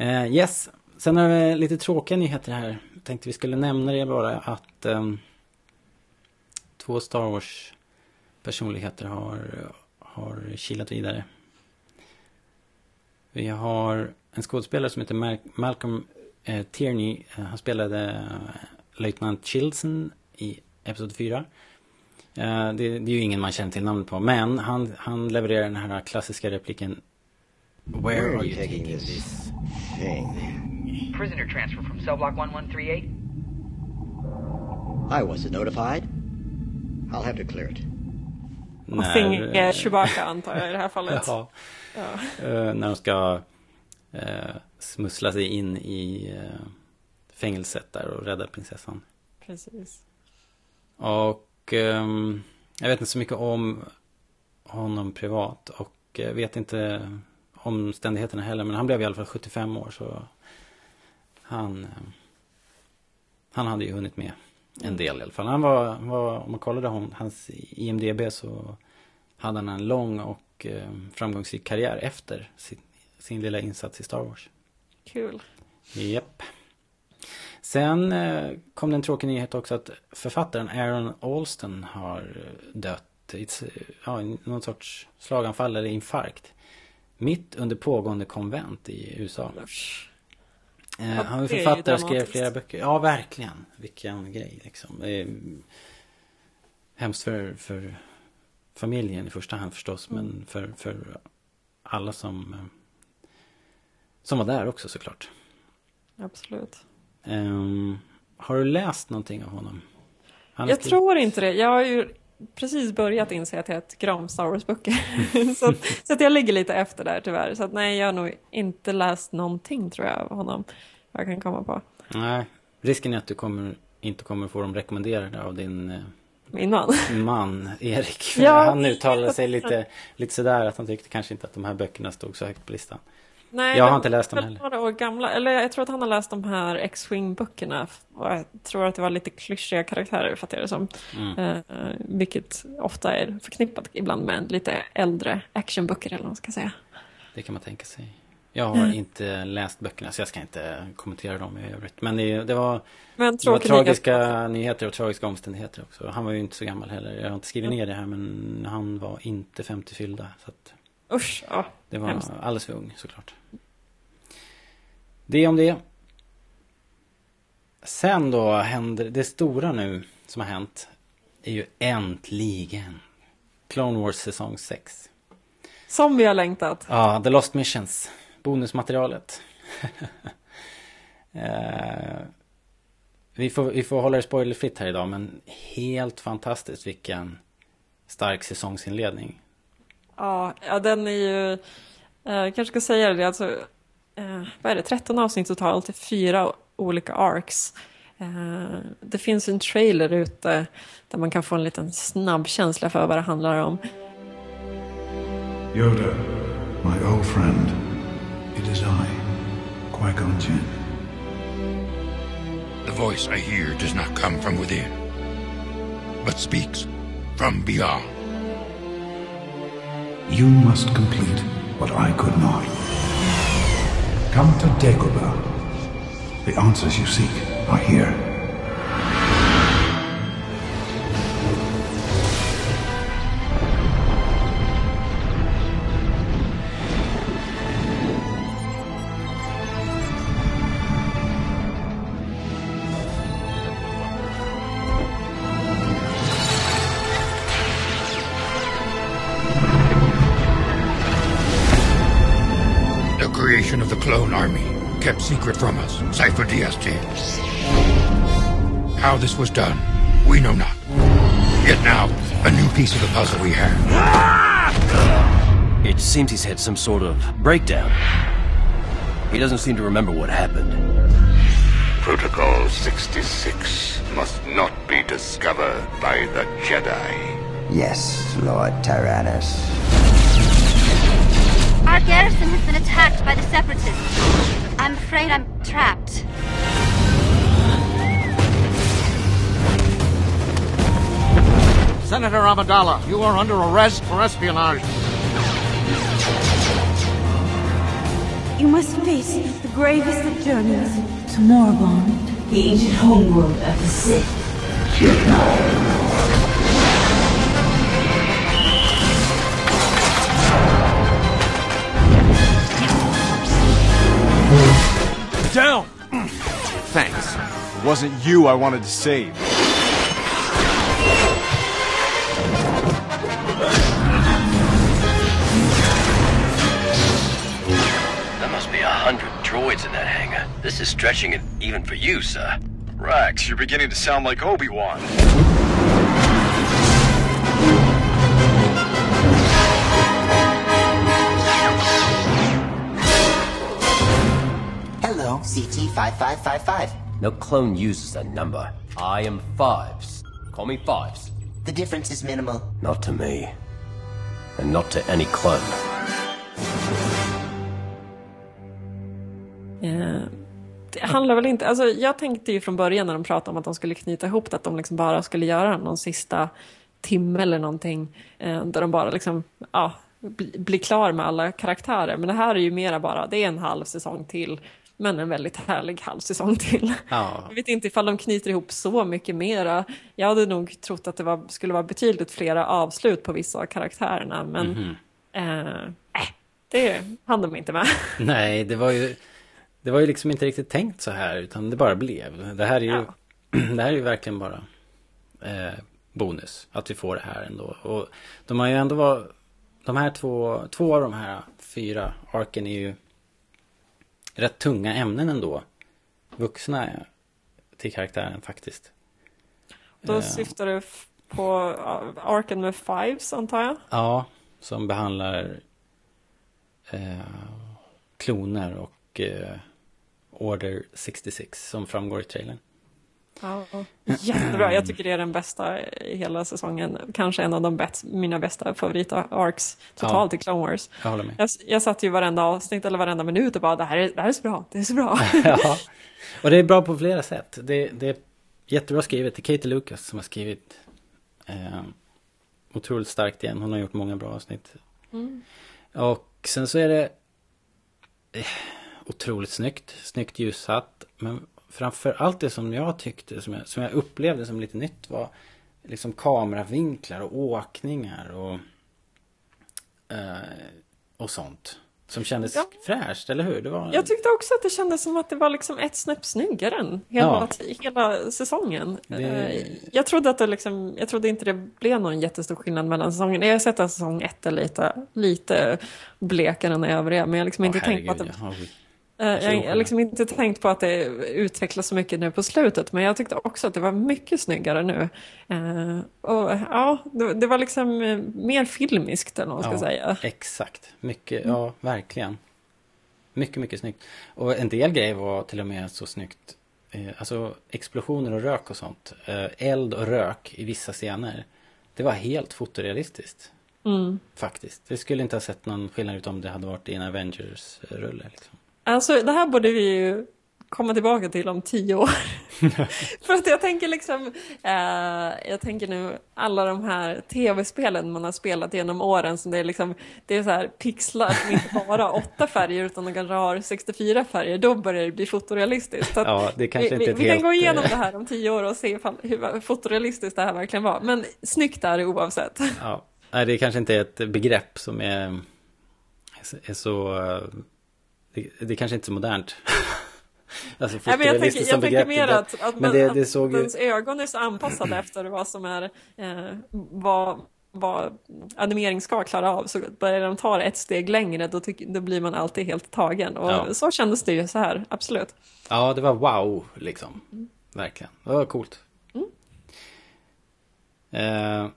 uh, yes, sen har vi lite tråkiga nyheter här. Tänkte vi skulle nämna det bara att um, två Star Wars personligheter har, har kilat vidare. Vi har en skådespelare som heter Mal Malcolm eh, Tierney. Han spelade eh, Lieutenant Chilson i Episod 4. Uh, det, det, är ju ingen man känner till namnet på. Men han, han levererar den här klassiska repliken Where, Where are you taking, taking this thing? Prisoner transfer from cell block 1138. I wasn't notified. I'll have to clear it. Och finger Chewbacca antar jag i det här fallet. ja. ja. Uh, när de ska uh, smussla sig in i uh, fängelset där och rädda prinsessan. Precis. Och och um, jag vet inte så mycket om honom privat och uh, vet inte omständigheterna heller. Men han blev i alla fall 75 år så han, uh, han hade ju hunnit med en del i alla fall. Han var, var om man kollade hon, hans IMDB så hade han en lång och uh, framgångsrik karriär efter sin, sin lilla insats i Star Wars. Kul. Japp. Sen eh, kom det en tråkig nyhet också att författaren Aaron Alston har eh, dött i ja, någon sorts slaganfall eller infarkt. Mitt under pågående konvent i USA. Eh, han var författare och skrev flera böcker. Ja, verkligen. Vilken grej liksom. Är hemskt för, för familjen i första hand förstås. Mm. Men för, för alla som, eh, som var där också såklart. Absolut. Um, har du läst någonting av honom? Jag tror inte det. Jag har ju precis börjat inse att jag tycker om Star Wars-böcker. så, så att jag ligger lite efter där tyvärr. Så att nej, jag har nog inte läst någonting tror jag av honom. Vad jag kan komma på. Nej, risken är att du kommer, inte kommer få dem rekommenderade av din eh, min man. Man, Erik. Ja. Han uttalade sig lite, lite sådär att han tyckte kanske inte att de här böckerna stod så högt på listan. Nej, jag har inte läst dem heller. Några år gamla. Eller jag tror att han har läst de här X-Wing böckerna. Och jag tror att det var lite klyschiga karaktärer fattar jag det som. Mm. Eh, vilket ofta är förknippat ibland med lite äldre actionböcker eller vad man ska säga. Det kan man tänka sig. Jag har mm. inte läst böckerna så jag ska inte kommentera dem i övrigt. Men det, det var, men det var tragiska nyheter. nyheter och tragiska omständigheter också. Han var ju inte så gammal heller. Jag har inte skrivit ner det här men han var inte 50 fyllda. Så att... Usch, ja. Det var hemskt. alldeles för ung såklart. Det om det. Sen då händer det stora nu som har hänt. Är ju äntligen Clone Wars säsong 6. Som vi har längtat. Ja, The Lost Missions. Bonusmaterialet. eh, vi, får, vi får hålla det spoilerfritt här idag men helt fantastiskt vilken stark säsongsinledning. Ja, ja den är ju... Eh, jag kanske ska säga det, alltså... Eh, vad är det? 13 avsnitt totalt, fyra olika arcs. Eh, det finns en trailer ute där man kan få en liten snabb känsla för vad det handlar om. Yoda, my old friend, it is I, Qui-Gon Jinn. The voice I hear does not come from within, but speaks from beyond. You must complete what I could not. Come to Dagobah. The answers you seek are here. Secret from us, Cypher DST. How this was done, we know not. Yet now, a new piece of the puzzle we have. It seems he's had some sort of breakdown. He doesn't seem to remember what happened. Protocol 66 must not be discovered by the Jedi. Yes, Lord Tyrannus. Our garrison has been attacked by the Separatists. I'm afraid I'm trapped. Senator Amidala, you are under arrest for espionage. You must face the gravest of journeys to Moribond, the ancient homeworld of the Sith. Down! Thanks. It wasn't you I wanted to save. There must be a hundred droids in that hangar. This is stretching it even for you, sir. Rex, you're beginning to sound like Obi-Wan. CT5555. No clone uses a number. I am Fives. Call me Fives. The difference is minimal. Not to me. And not to any clone. Yeah. det handlar väl inte, alltså jag tänkte ju från början när de pratade om att de skulle knyta ihop det, att de liksom bara skulle göra någon sista timme eller någonting, eh, där de bara liksom, ja, blir bli klar med alla karaktärer. Men det här är ju mera bara, det är en halv säsong till, men en väldigt härlig halv säsong till. Ja. Jag vet inte ifall de knyter ihop så mycket mera. Jag hade nog trott att det var, skulle vara betydligt flera avslut på vissa av karaktärerna, men Mhm. eh, äh, det hann de inte med. Nej, det var ju Det var ju liksom inte riktigt tänkt så här utan det bara blev. Det här är ju Det här är ju verkligen bara eh, bonus att vi får det här ändå. Och de har ju ändå varit De här två, två av de här fyra arken är ju rätt tunga ämnen ändå. Vuxna till karaktären faktiskt. Då Eh, syftar du på uh, arken med fives antar jag? Ja, som behandlar eh, kloner och eh, Order 66 som framgår i trailern. Ja. Jättebra, jag tycker det är den bästa i hela säsongen. Kanske en av de bäst, mina bästa favorit-arcs totalt Ja. i Clone Wars. Jag håller med. Jag, jag satt ju varenda avsnitt eller varenda minut och bara det här är, det här är så bra, det är så bra. ja. Och det är bra på flera sätt. Det, det är jättebra skrivet. Det är Katie Lucas som har skrivit eh, otroligt starkt igen. Hon har gjort många bra avsnitt. Mm. Och sen så är det eh, otroligt snyggt. Snyggt ljussatt. Men framför allt det som jag tyckte, som jag, som jag upplevde som lite nytt var liksom kameravinklar och åkningar och eh, och sånt. Som kändes Ja. fräscht, eller hur? Det var... Jag tyckte också att det kändes som att det var liksom ett snäpp snyggare än hela, hela säsongen. Det- Eh, Jag trodde att det liksom, jag trodde inte det blev någon jättestor skillnad mellan säsongerna. Jag har sett att säsong ett är lite, lite blekare än övriga, men jag liksom Åh, inte tänkt på att det, ja. Eh, Jag har liksom inte tänkt på att det utvecklas så mycket nu på slutet, men jag tyckte också att det var mycket snyggare nu. Eh, och ja, det, var liksom eh, mer filmiskt eller vad man ska Ja, säga. Exakt, mycket, ja verkligen. Mycket, mycket snyggt. Och en del grejer var till och med så snyggt. Alltså explosioner och rök och sånt. Eld och rök i vissa scener. Det var helt fotorealistiskt. Mm. Faktiskt. Det skulle inte ha sett någon skillnad ut om det hade varit i en Avengers-rulle. Liksom. Alltså det här borde vi ju komma tillbaka till om tio år. För att jag tänker liksom, eh, jag tänker nu alla de här tv-spelen man har spelat genom åren som det är liksom, det är så här pixlar som inte bara har åtta färger utan de kanske har 64 färger, då börjar det bli fotorealistiskt. Så Ja, det kanske vi, inte vi, vi kan helt, gå igenom eh, det här om tio år och se ifall, hur fotorealistiskt det här verkligen var. Men snyggt är det oavsett. Ja. Nej, det kanske inte är ett begrepp som är, är så... Det, det kanske inte är så modernt. alltså Nej, men jag tänker, jag tänker mer att, att, men man, det, att det såg ens ögon är så anpassade efter vad som är eh, vad, vad animering ska klara av. Så börjar de ta ett steg längre då, tyck, då blir man alltid helt tagen. Och Ja. så kändes det ju så här, absolut. Ja, det var wow liksom. Verkligen. Det var coolt. Mm. Eh,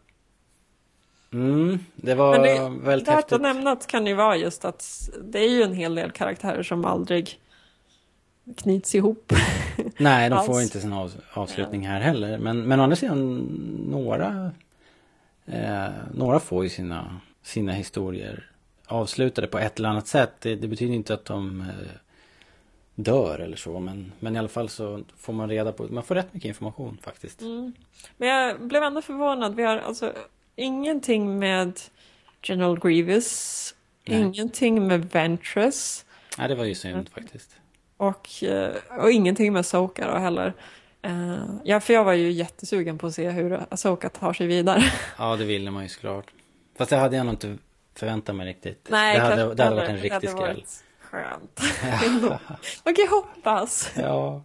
mm, det var Men det, väldigt värt häftigt. att nämna kan ju vara just att det är ju en hel del karaktärer som aldrig knyts ihop. Nej, de får inte sin av, avslutning här heller. Men, men å andra sidan, några, eh, några får ju sina, sina historier avslutade på ett eller annat sätt. Det, det betyder inte att de eh, dör eller så. Men, men i alla fall så får man reda på, man får rätt mycket information faktiskt. Mm. Men jag blev ändå förvånad. Vi har alltså ingenting med General Grievous, Nej. ingenting med Ventress Nej, det var ju synd faktiskt. och, eh, och ingenting med Soka då heller. Eh, ja, för jag var ju jättesugen på att se hur Asoka tar sig vidare. Ja, det ville man ju såklart. Fast det hade jag nog inte förväntat mig riktigt. Nej, det hade, det hade varit en riktig skräll. Skönt. Ändå. Man kan ju hoppas. Ja.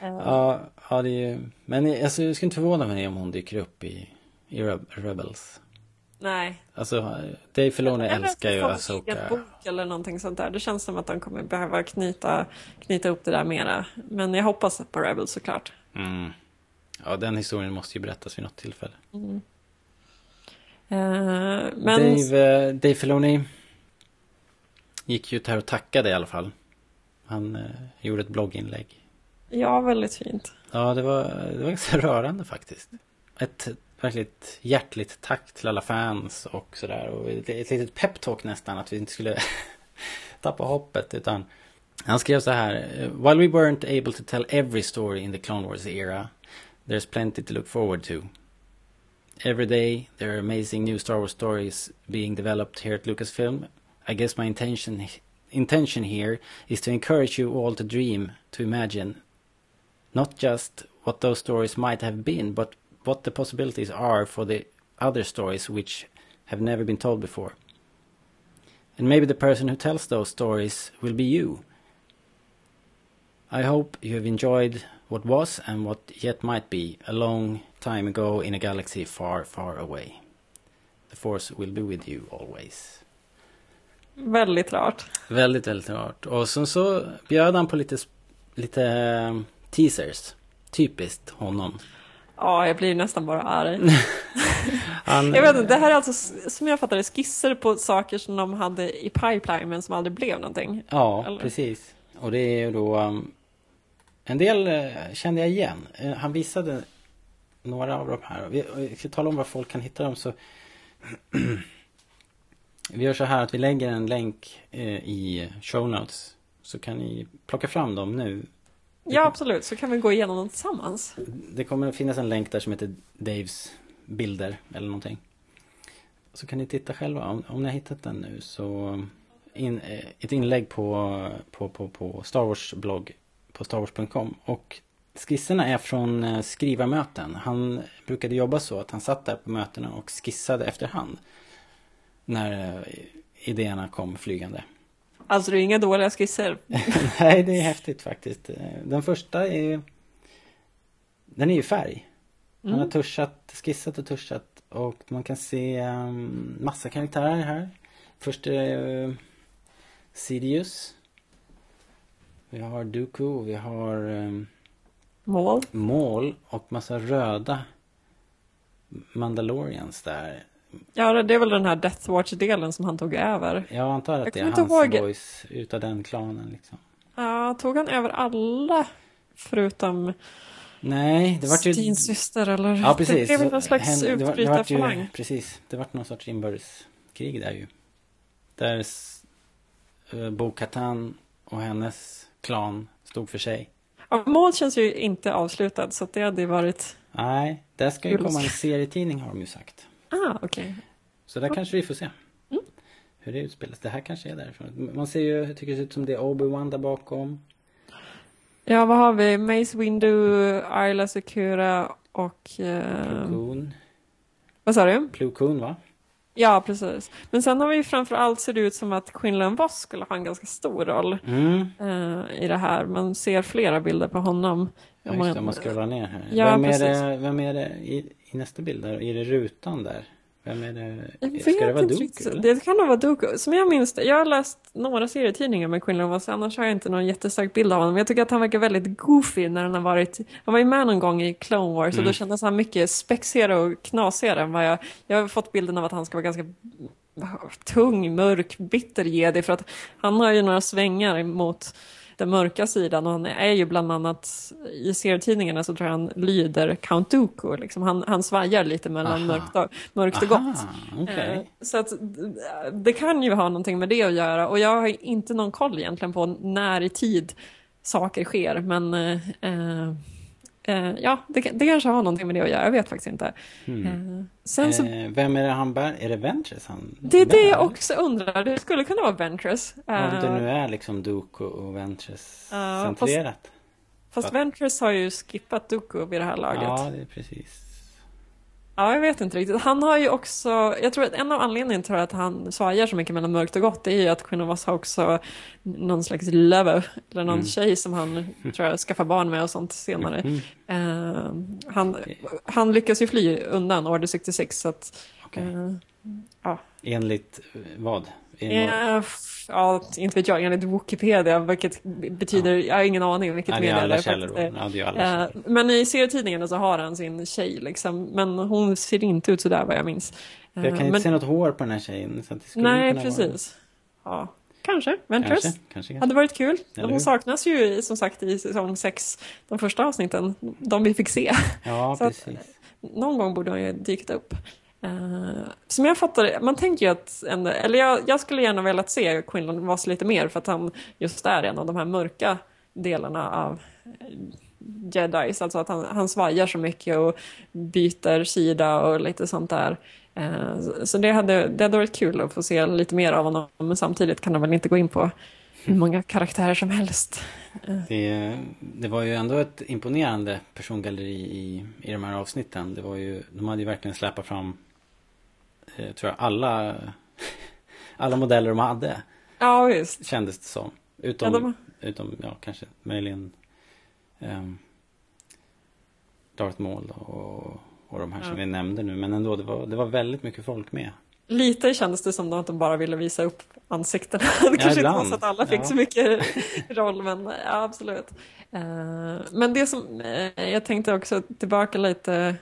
Eh, Ja, ja det är ju... Men alltså, jag skulle inte förvåna mig om hon dyker upp i, i Reb- Rebels. Nej. Alltså, Dave Filoni älskar ju en Asoka. egen bok eller någonting sånt där. Det känns som att de kommer behöva knyta, knyta upp det där mera. Men jag hoppas på Rebels såklart. Mm. Ja, den historien måste ju berättas vid något tillfälle. Mm. Eh, men Dave, eh, Dave Filoni gick ju ut här och tackade i alla fall. Han eh, gjorde ett blogginlägg. ja, väldigt fint. Ja, det var, det var ganska rörande faktiskt. Ett verkligt hjärtligt tack till alla fans och sådär. Och ett, ett litet peptalk nästan att vi inte skulle tappa hoppet. Utan han skrev så här. While we weren't able to tell every story in the Clone Wars era, there's plenty to look forward to. Every day there are amazing new Star Wars stories being developed here at Lucasfilm. I guess my intention intention here is to encourage you all to dream, to imagine, not just what those stories might have been, but what the possibilities are for the other stories which have never been told before. And maybe the person who tells those stories will be you. I hope you have enjoyed what was and what yet might be a long time ago in a galaxy far, far away. The force will be with you always. Väldigt rart. Väldigt, väldigt rart. Och sen så bjöd han på lite, lite eh, teasers. Typiskt honom. Ja, jag blir nästan bara arg. Han, Jag vet inte, det här är alltså som jag fattar det skisser på saker som de hade i pipeline men som aldrig blev någonting. Ja, Eller? precis. Och det är ju då... Um, en del eh, kände jag igen. Eh, han visade några av de här. Vi, jag ska tala om var folk kan hitta dem så... vi gör så här att vi lägger en länk eh, i show notes. Så kan ni plocka fram dem nu. Ja, absolut, så kan vi gå igenom dem tillsammans. Det kommer att finnas en länk där som heter Daves bilder eller någonting. Så kan ni titta själva. Om, om ni har hittat den nu så in, eh, ett inlägg på, på, på, på Star Wars blogg på starwars.com. Och skisserna är från eh, skrivarmöten. Han brukade jobba så att han satt där på mötena och skissade efterhand. När, eh, idéerna kom flygande. Alltså det är inga dåliga skisser. Nej, det är häftigt faktiskt. Den första är Den är ju färg. Han har Mm. tuschat, skissat och tuschat och man kan se um, massa karaktärer här. Först är det uh, Sidious. Vi har Dooku vi har um, Mål. Maul och massa röda Mandalorians där. Ja, det är väl den här Death Watch-delen som han tog över. Jag antar Jag att det är hans ihåg- boys utav den klanen liksom. Ja, tog han över alla förutom Nej, det vart ju... din syster eller? Ja, precis. Det blev någon slags var- utbrytarfalang. Precis. Det vart någon sorts inbördeskrig där ju. Där uh, Bo-Katan och hennes klan stod för sig. Ja, mål känns ju inte avslutad så det hade ju varit... Nej, där ska ju komma en serietidning har de ju sagt. Ah, okej. Så där kanske vi får se. Mm. Hur det utspelas. Det här kanske är därifrån. Man ser ju, tycker det ser ut som det är Obi-Wan där bakom. Ja, vad har vi? Mace Windu, Ayla Secura och... Eh, Coon. vad sa du? Plo Koon va? Ja, precis. Men sen har vi ju framförallt ser det ut som att Quinlan Voss skulle ha en ganska stor roll Mm. eh, i det här. Man ser flera bilder på honom. Ja, just det, om man scrollar ner här. Ja, vem, är precis. det, vem är det i, i nästa bild där? Är det rutan där? Vem är det? Jag Ska det vara eller? Det kan nog vara Duke. Som jag minns det, jag har läst några serietidningar med Quinlan Voss, annars har jag inte någon jättestark bild av honom. Men jag tycker att han verkar väldigt goofy när han har varit, han var ju med någon gång i Clone Wars och Mm. då kändes han mycket spexigare och knasigare än vad jag, jag har fått bilden av att han ska vara ganska tung, mörk, bitter jedi för att han har ju några svängar mot den mörka sidan och han är ju bland annat i serietidningarna så tror jag han lyder Count Dooku. Liksom. Han, han svajar lite mellan Aha. mörkt och, mörkt och Aha, gott. okej. Eh, Så att det kan ju ha någonting med det att göra och jag har inte någon koll egentligen på när i tid saker sker men eh, eh, ja, det, det kanske har någonting med det att göra, jag vet faktiskt inte. Eh, sen så, Eh, vem är det han bär? Är det Ventress han det är det jag också undrar, det skulle kunna vara Ventress. Om det Eh, nu är liksom Dooku och Ventress Ja, centrerat. Fast Ventress har ju skippat Dooku vid det här laget. Ja, det är precis. Ja, jag vet inte riktigt. Han har ju också, jag tror att en av anledningarna till att han svajar så mycket mellan mörkt och gott det är ju att Queen of Us har också någon slags lover, eller någon Mm. tjej som han tror jag skaffar barn med och sånt senare. Mhm. Eh, han, han lyckas ju fly undan Order 66 så att... eh, ja. Enligt eh, vad? Enligt- Eh, ja, inte vet jag, enligt Wikipedia, vilket betyder, jag har ingen aning vilket Ja, det medel alla källor att, då. eh, Ja, det är alla eh, Men i serietidningarna så har han sin tjej liksom, men hon ser inte ut sådär vad jag minns. Jag kan inte men, se något hår på den här tjejen. Så att det Nej, precis. Ja, kanske. Ventress. Kanske, kanske, kanske. Hade varit kul. Eller Hon saknas ju som sagt i säsong 6, de första avsnitten, de vi fick se. Ja, Så att, precis. någon gång borde hon ju dykt upp. Eh, som jag fattar det, man tänker ju att, en, eller jag, jag skulle gärna velat se Quinlan Voss lite mer för att han just är en av de här mörka delarna av Jedis, alltså att han, han svajar så mycket och byter sida och lite sånt där. Så- Så det hade, det hade varit kul att få se lite mer av honom, men samtidigt kan han väl inte gå in på hur många karaktärer som helst. Eh. Det, det var ju ändå ett imponerande persongalleri i, i de här avsnitten. Det var ju, de hade ju verkligen släpat fram, tror jag, alla, alla modeller de hade. Ja, visst. Kändes det som. Utom, Ja, de- utom ja, kanske möjligen um, Darth Maul och, och de här som Ja. vi nämnde nu. Men ändå, det var, det var väldigt mycket folk med. Lite kändes det som att de bara ville visa upp ansiktena. Det kanske inte var ibland. så att alla fick Ja. så mycket roll, men ja, absolut. Eh, men det som, eh, jag tänkte också tillbaka lite,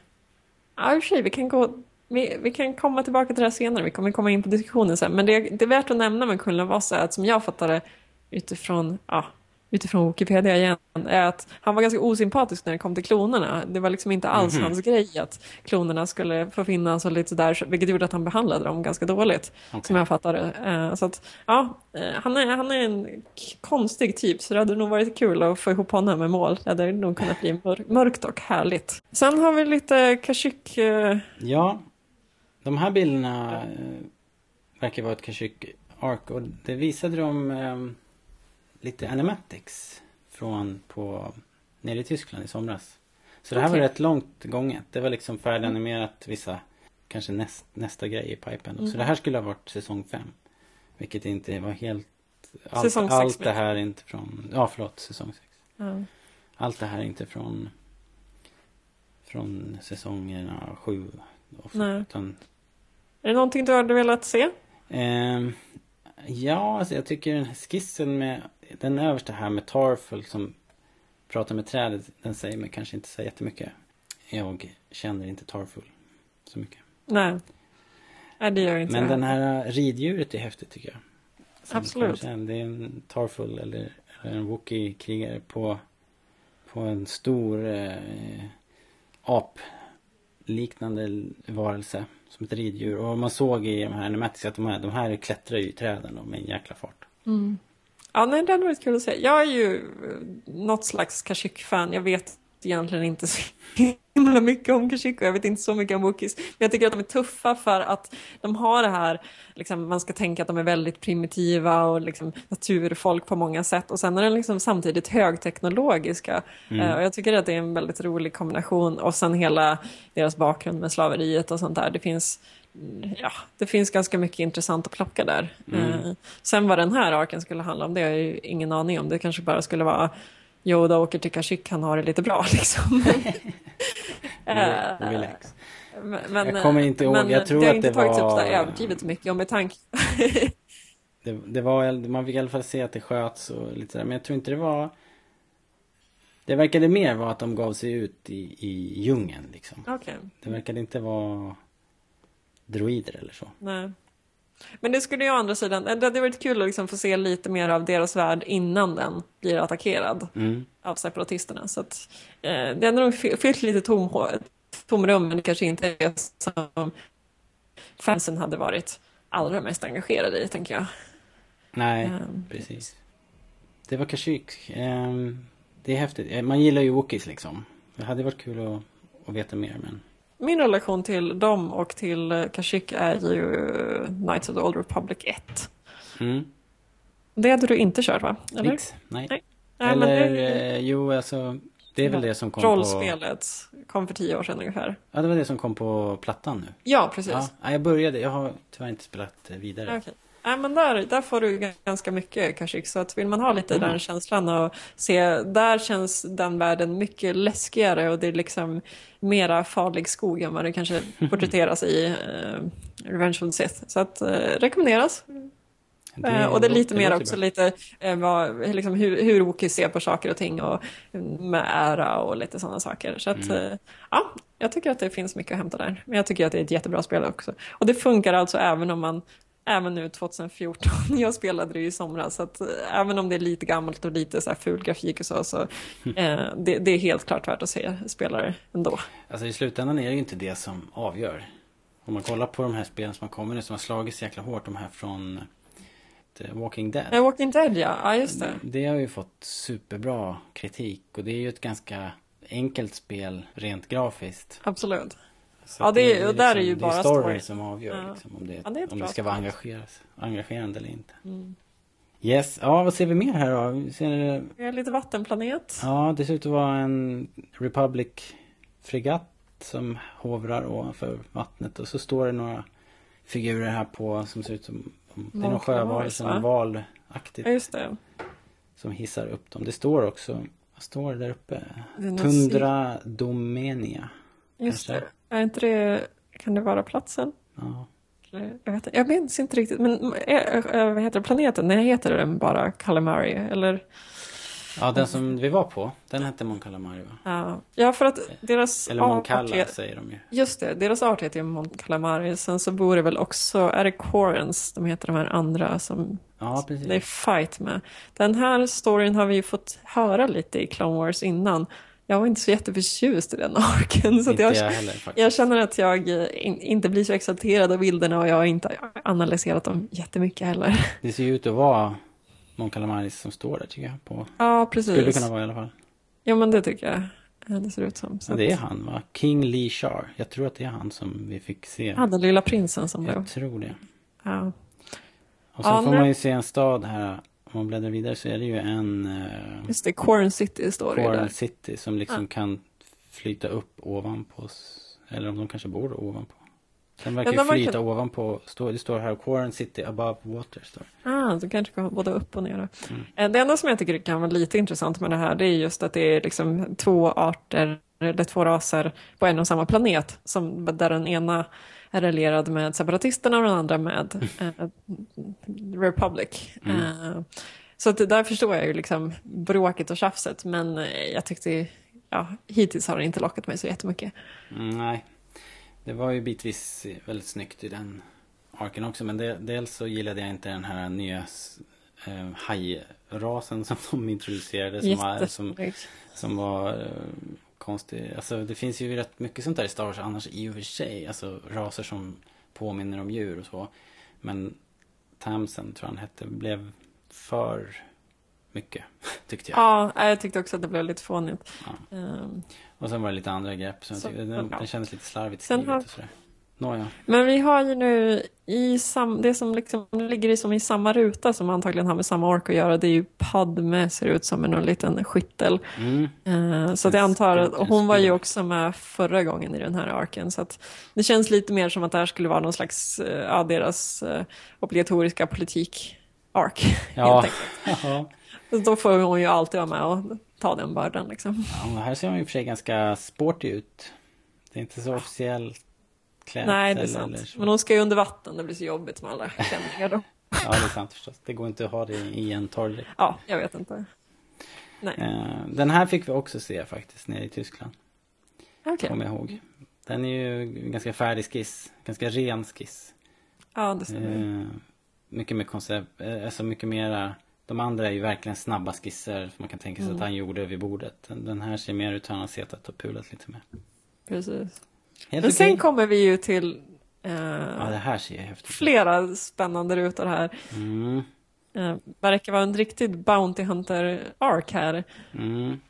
ja i och för sig, vi kan gå vi, vi kan komma tillbaka till det här senare, vi kommer komma in på diskussionen sen. Men det, det är värt att nämna med Kullen Vasa att som jag fattade utifrån, ja, utifrån Wikipedia igen, är att han var ganska osympatisk när det kom till klonerna. Det var liksom inte alls Mhm. hans grej att klonerna skulle få finnas och lite sådär, vilket gjorde att han behandlade dem ganska dåligt, som jag fattade. Eh, Så att, ja, eh, han är, han är en konstig typ, så det hade nog varit kul att få ihop honom med mål. Det hade nog kunnat bli mör- mörkt och härligt. Sen har vi lite Kashyyyk... eh, Ja, de här bilderna eh, verkar vara ett Kashyyyk Ark och det visade de eh, lite animatics från på nere i Tyskland i somras. Så det här var rätt långt gånget. Det var liksom färdiganimerat vissa, kanske näst, nästa grej i pipen. Mm. Så det här skulle ha varit säsong fem. Vilket inte var helt... Allt, Säsong sex allt det här är inte från... Ja, förlåt. Säsong sex. Ja. Allt det här är inte från... Från säsongerna sju. och- Nej. Utan, Är det någonting du hade velat se? ehm, ja, alltså jag tycker den här skissen med... Den översta här med Tarful som pratar med trädet. Den säger mig kanske inte så jättemycket. Jag känner inte Tarful så mycket. Nej. Nej, det gör inte Men jag. den här riddjuret är häftigt tycker jag. Som Absolut. sen. Det är en Tarful eller, eller en Wookie-krigare på, på en stor eh, apliknande varelse. Som ett riddjur. Och man såg i de här animatics att de här, de här klättrar ju i träden med en jäkla fart. Mm. Ja, nej, det hade varit kul att se. Jag är ju eh, något slags Kashyyyk-fan. Jag vet egentligen inte så himla mycket om och jag vet inte så mycket om Wookiees. Men jag tycker att de är tuffa för att de har det här, liksom, man ska tänka att de är väldigt primitiva och liksom, naturfolk på många sätt. Och sen är de liksom samtidigt högteknologiska. Mm. Eh, och jag tycker att det är en väldigt rolig kombination. Och sen hela deras bakgrund med slaveriet och sånt där. Det finns Ja, det finns ganska mycket intressant att plocka där. Mm. Eh, sen vad den här arken skulle handla om, det har jag ju ingen aning om. Det kanske bara skulle vara Yoda åker till Kashyyyk, han har det lite bra liksom. Eh, Relax. men, men, Jag kommer inte ihåg, jag tror det har att inte det tagits upp var- överdrivet mycket och med tanke... Det, det var, man fick i alla fall se att det sköts och lite sådär. Men jag tror inte det var... Det verkade mer vara att de gav sig ut i, i djungeln liksom. Okej. Det verkade inte vara droider eller så. Nej. Men det skulle ju å andra sidan, det hade varit kul att liksom få se lite mer av deras värld innan den blir attackerad Mm. av separatisterna. Så att, eh, det hade nog fy- fyllt lite tom, tomrum, men det kanske inte är som fansen hade varit allra mest engagerade i, tänker jag. Nej, Ehm, precis. Det var Kashyyyk. Ehm, det är häftigt. Eh, Man gillar ju Wookiees liksom. Det hade varit kul att, att veta mer men... Min relation till dem och till eh, Kashyyyk är ju eh, Knights of the Old Republic 1. Mm. Det hade du inte kört va? Eller? Nix. Nej. Nej. Nej, men Eller, det- eh, jo alltså. Det är väl det som kom på... Rollspelet kom för tio år sedan ungefär. Ja, det var det som kom på plattan nu. Ja, precis. Ja, ja, jag började. Jag har tyvärr inte spelat vidare. Okej. Nej, men där, där får du ganska mycket Kashyyyk. Så att vill man ha lite Mm. den känslan och se, där känns den världen mycket läskigare och det är liksom mera farlig skog än vad det kanske porträtteras i eh, Revenge of the Sith. Så att eh, rekommenderas. Det Eh, och det är lite mer också bra. lite eh, vad, liksom hur, hur Wookiees ser på saker och ting och med ära och lite sådana saker. Så att, Mm. eh, ja, jag tycker att det finns mycket att hämta där. Men jag tycker att det är ett jättebra spel också. Och det funkar alltså även om man, även nu 2014, jag spelade det ju i somras, så att eh, även om det är lite gammalt och lite så här ful grafik och så, så eh, det, det är helt klart värt att se spelare ändå. Alltså i slutändan är det ju inte det som avgör. Om man kollar på de här spelen som har kommit nu som har slagit så jäkla hårt. De här från The Walking Dead. Eh, Walking Dead ja, ja just det. Det har ju fått superbra kritik. Och det är ju ett ganska enkelt spel rent grafiskt. Absolut. Så Ja, att det är- och där är ju det bara storyn story. som avgör Ja. liksom, om det, Ja, det är om det ska vara engagerande eller inte. Mm. Yes, ja vad ser vi mer här då? Ser, Vi har lite vattenplanet. ja, det ser ut att vara en Republic fregatt som hovrar ovanför vattnet. Och så står det några figurer här på som ser ut som om det är någon sjövarelse, någon va? valaktigt. Ja, just det. Som hissar upp dem. Det står också, vad står det där uppe? Det är Tundra Domenia. Just Kanske. det. Är inte det, kan det vara platsen? Ja. Jag, vet, jag minns inte riktigt, men äh, äh, vad heter planeten, nej heter den bara Calamari? Eller, ja, den som vi var på, den hette Mon Calamari va? ja. ja, för att deras Eller Mon Cala säger de ju. Just det, deras art heter ju Mon Calamari. Sen så bor det väl också, är det Corens, de heter de här andra som Ja, precis. det är fight med. Den här storyn har vi ju fått höra lite i Clone Wars innan. Jag var inte så jätteförtjust i den arken. Så jag, jag heller, jag känner att jag eh, in, inte blir så exalterad av bilderna och jag har inte analyserat dem jättemycket heller. Det ser ju ut att vara Mon Calamari som står där tycker jag. På. Ja, precis. Skulle kunna vara i alla fall. Ja, men det tycker jag eh, det ser ut som. Men det är han va? King Lee Shar. Jag tror att det är han som vi fick se. Ja, den lilla prinsen som blev. Jag tror det. Ja. Och så Ja, får nej. man ju se en stad här. Om man bläddrar vidare så är det ju en uh, Just det, Corn City står det Coral där. City som liksom Ja. kan flyta upp ovanpå oss. Eller om de kanske bor ovanpå. Den verkar de flyta verkar- ovanpå. Står, det står här Quarren City above water. Står. Ah, så kanske kan både upp och ner. Mm. Eh, Det enda som jag tycker kan vara lite intressant med det här, det är just att det är liksom två arter, eller två raser på en och samma planet, som, där den ena är relierad med separatisterna och den andra med eh, Republic. Mm. Eh, så att där förstår jag ju liksom bråket och tjafset, men eh, jag tyckte, ja, hittills har det inte lockat mig så jättemycket. Mm, nej. Det var ju bitvis väldigt snyggt i den arken också. Men det, dels så gillade jag inte den här nya eh, hajrasen som de introducerade. Som var, som, som var eh, konstig. Alltså det finns ju rätt mycket sånt där i Star Wars annars i och för sig. Alltså raser som påminner om djur och så. Men Tamsen tror jag han hette blev för mycket tyckte jag. Ja, jag tyckte också att det blev lite fånigt. Ja. Ehm, Och sen var det lite andra grepp. Så Så, den, den kändes lite slarvigt skrivet har- och sådär. Nåja. Men vi har ju nu i sam, det som liksom ligger i, som i samma ruta som antagligen har med samma ork att göra, det är ju Padme ser ut som en liten skyttel. Mm. Eh, så att jag antar att, hon var ju också med förra gången i den här arken. Så att det känns lite mer som att det här skulle vara någon slags, eh, ja, deras eh, obligatoriska politik-ark. Ja. då får hon ju alltid vara med och ta den bördan liksom. Ja, här ser hon ju i och för sig ganska sporty ut. Det är inte så officiell klädsel. Nej, det är eller sant. så. Men hon ska ju under vatten, det blir så jobbigt med alla klänningar då. Ja, det är sant förstås. Det går inte att ha det i en torrdräkt. Ja, jag vet inte. Nej, Eh, Den här fick vi också se faktiskt nere i Tyskland. okej. Kommer jag ihåg. Den är ju ganska färdig skiss. Ganska ren skiss. Ja, det stämmer. Eh, mycket mer koncept, eh, alltså mycket mera de andra är ju verkligen snabba skisser som man kan tänka sig Mm. att han gjorde vid bordet. Den, här ser mer ut som han har setat och pulat lite med. Precis. Helt Men sen okej. kommer vi ju till eh, Ja, det här ser häftigt flera spännande rutor här. Mm, Eh, verkar vara en riktigt Bounty Hunter-ark här. mm.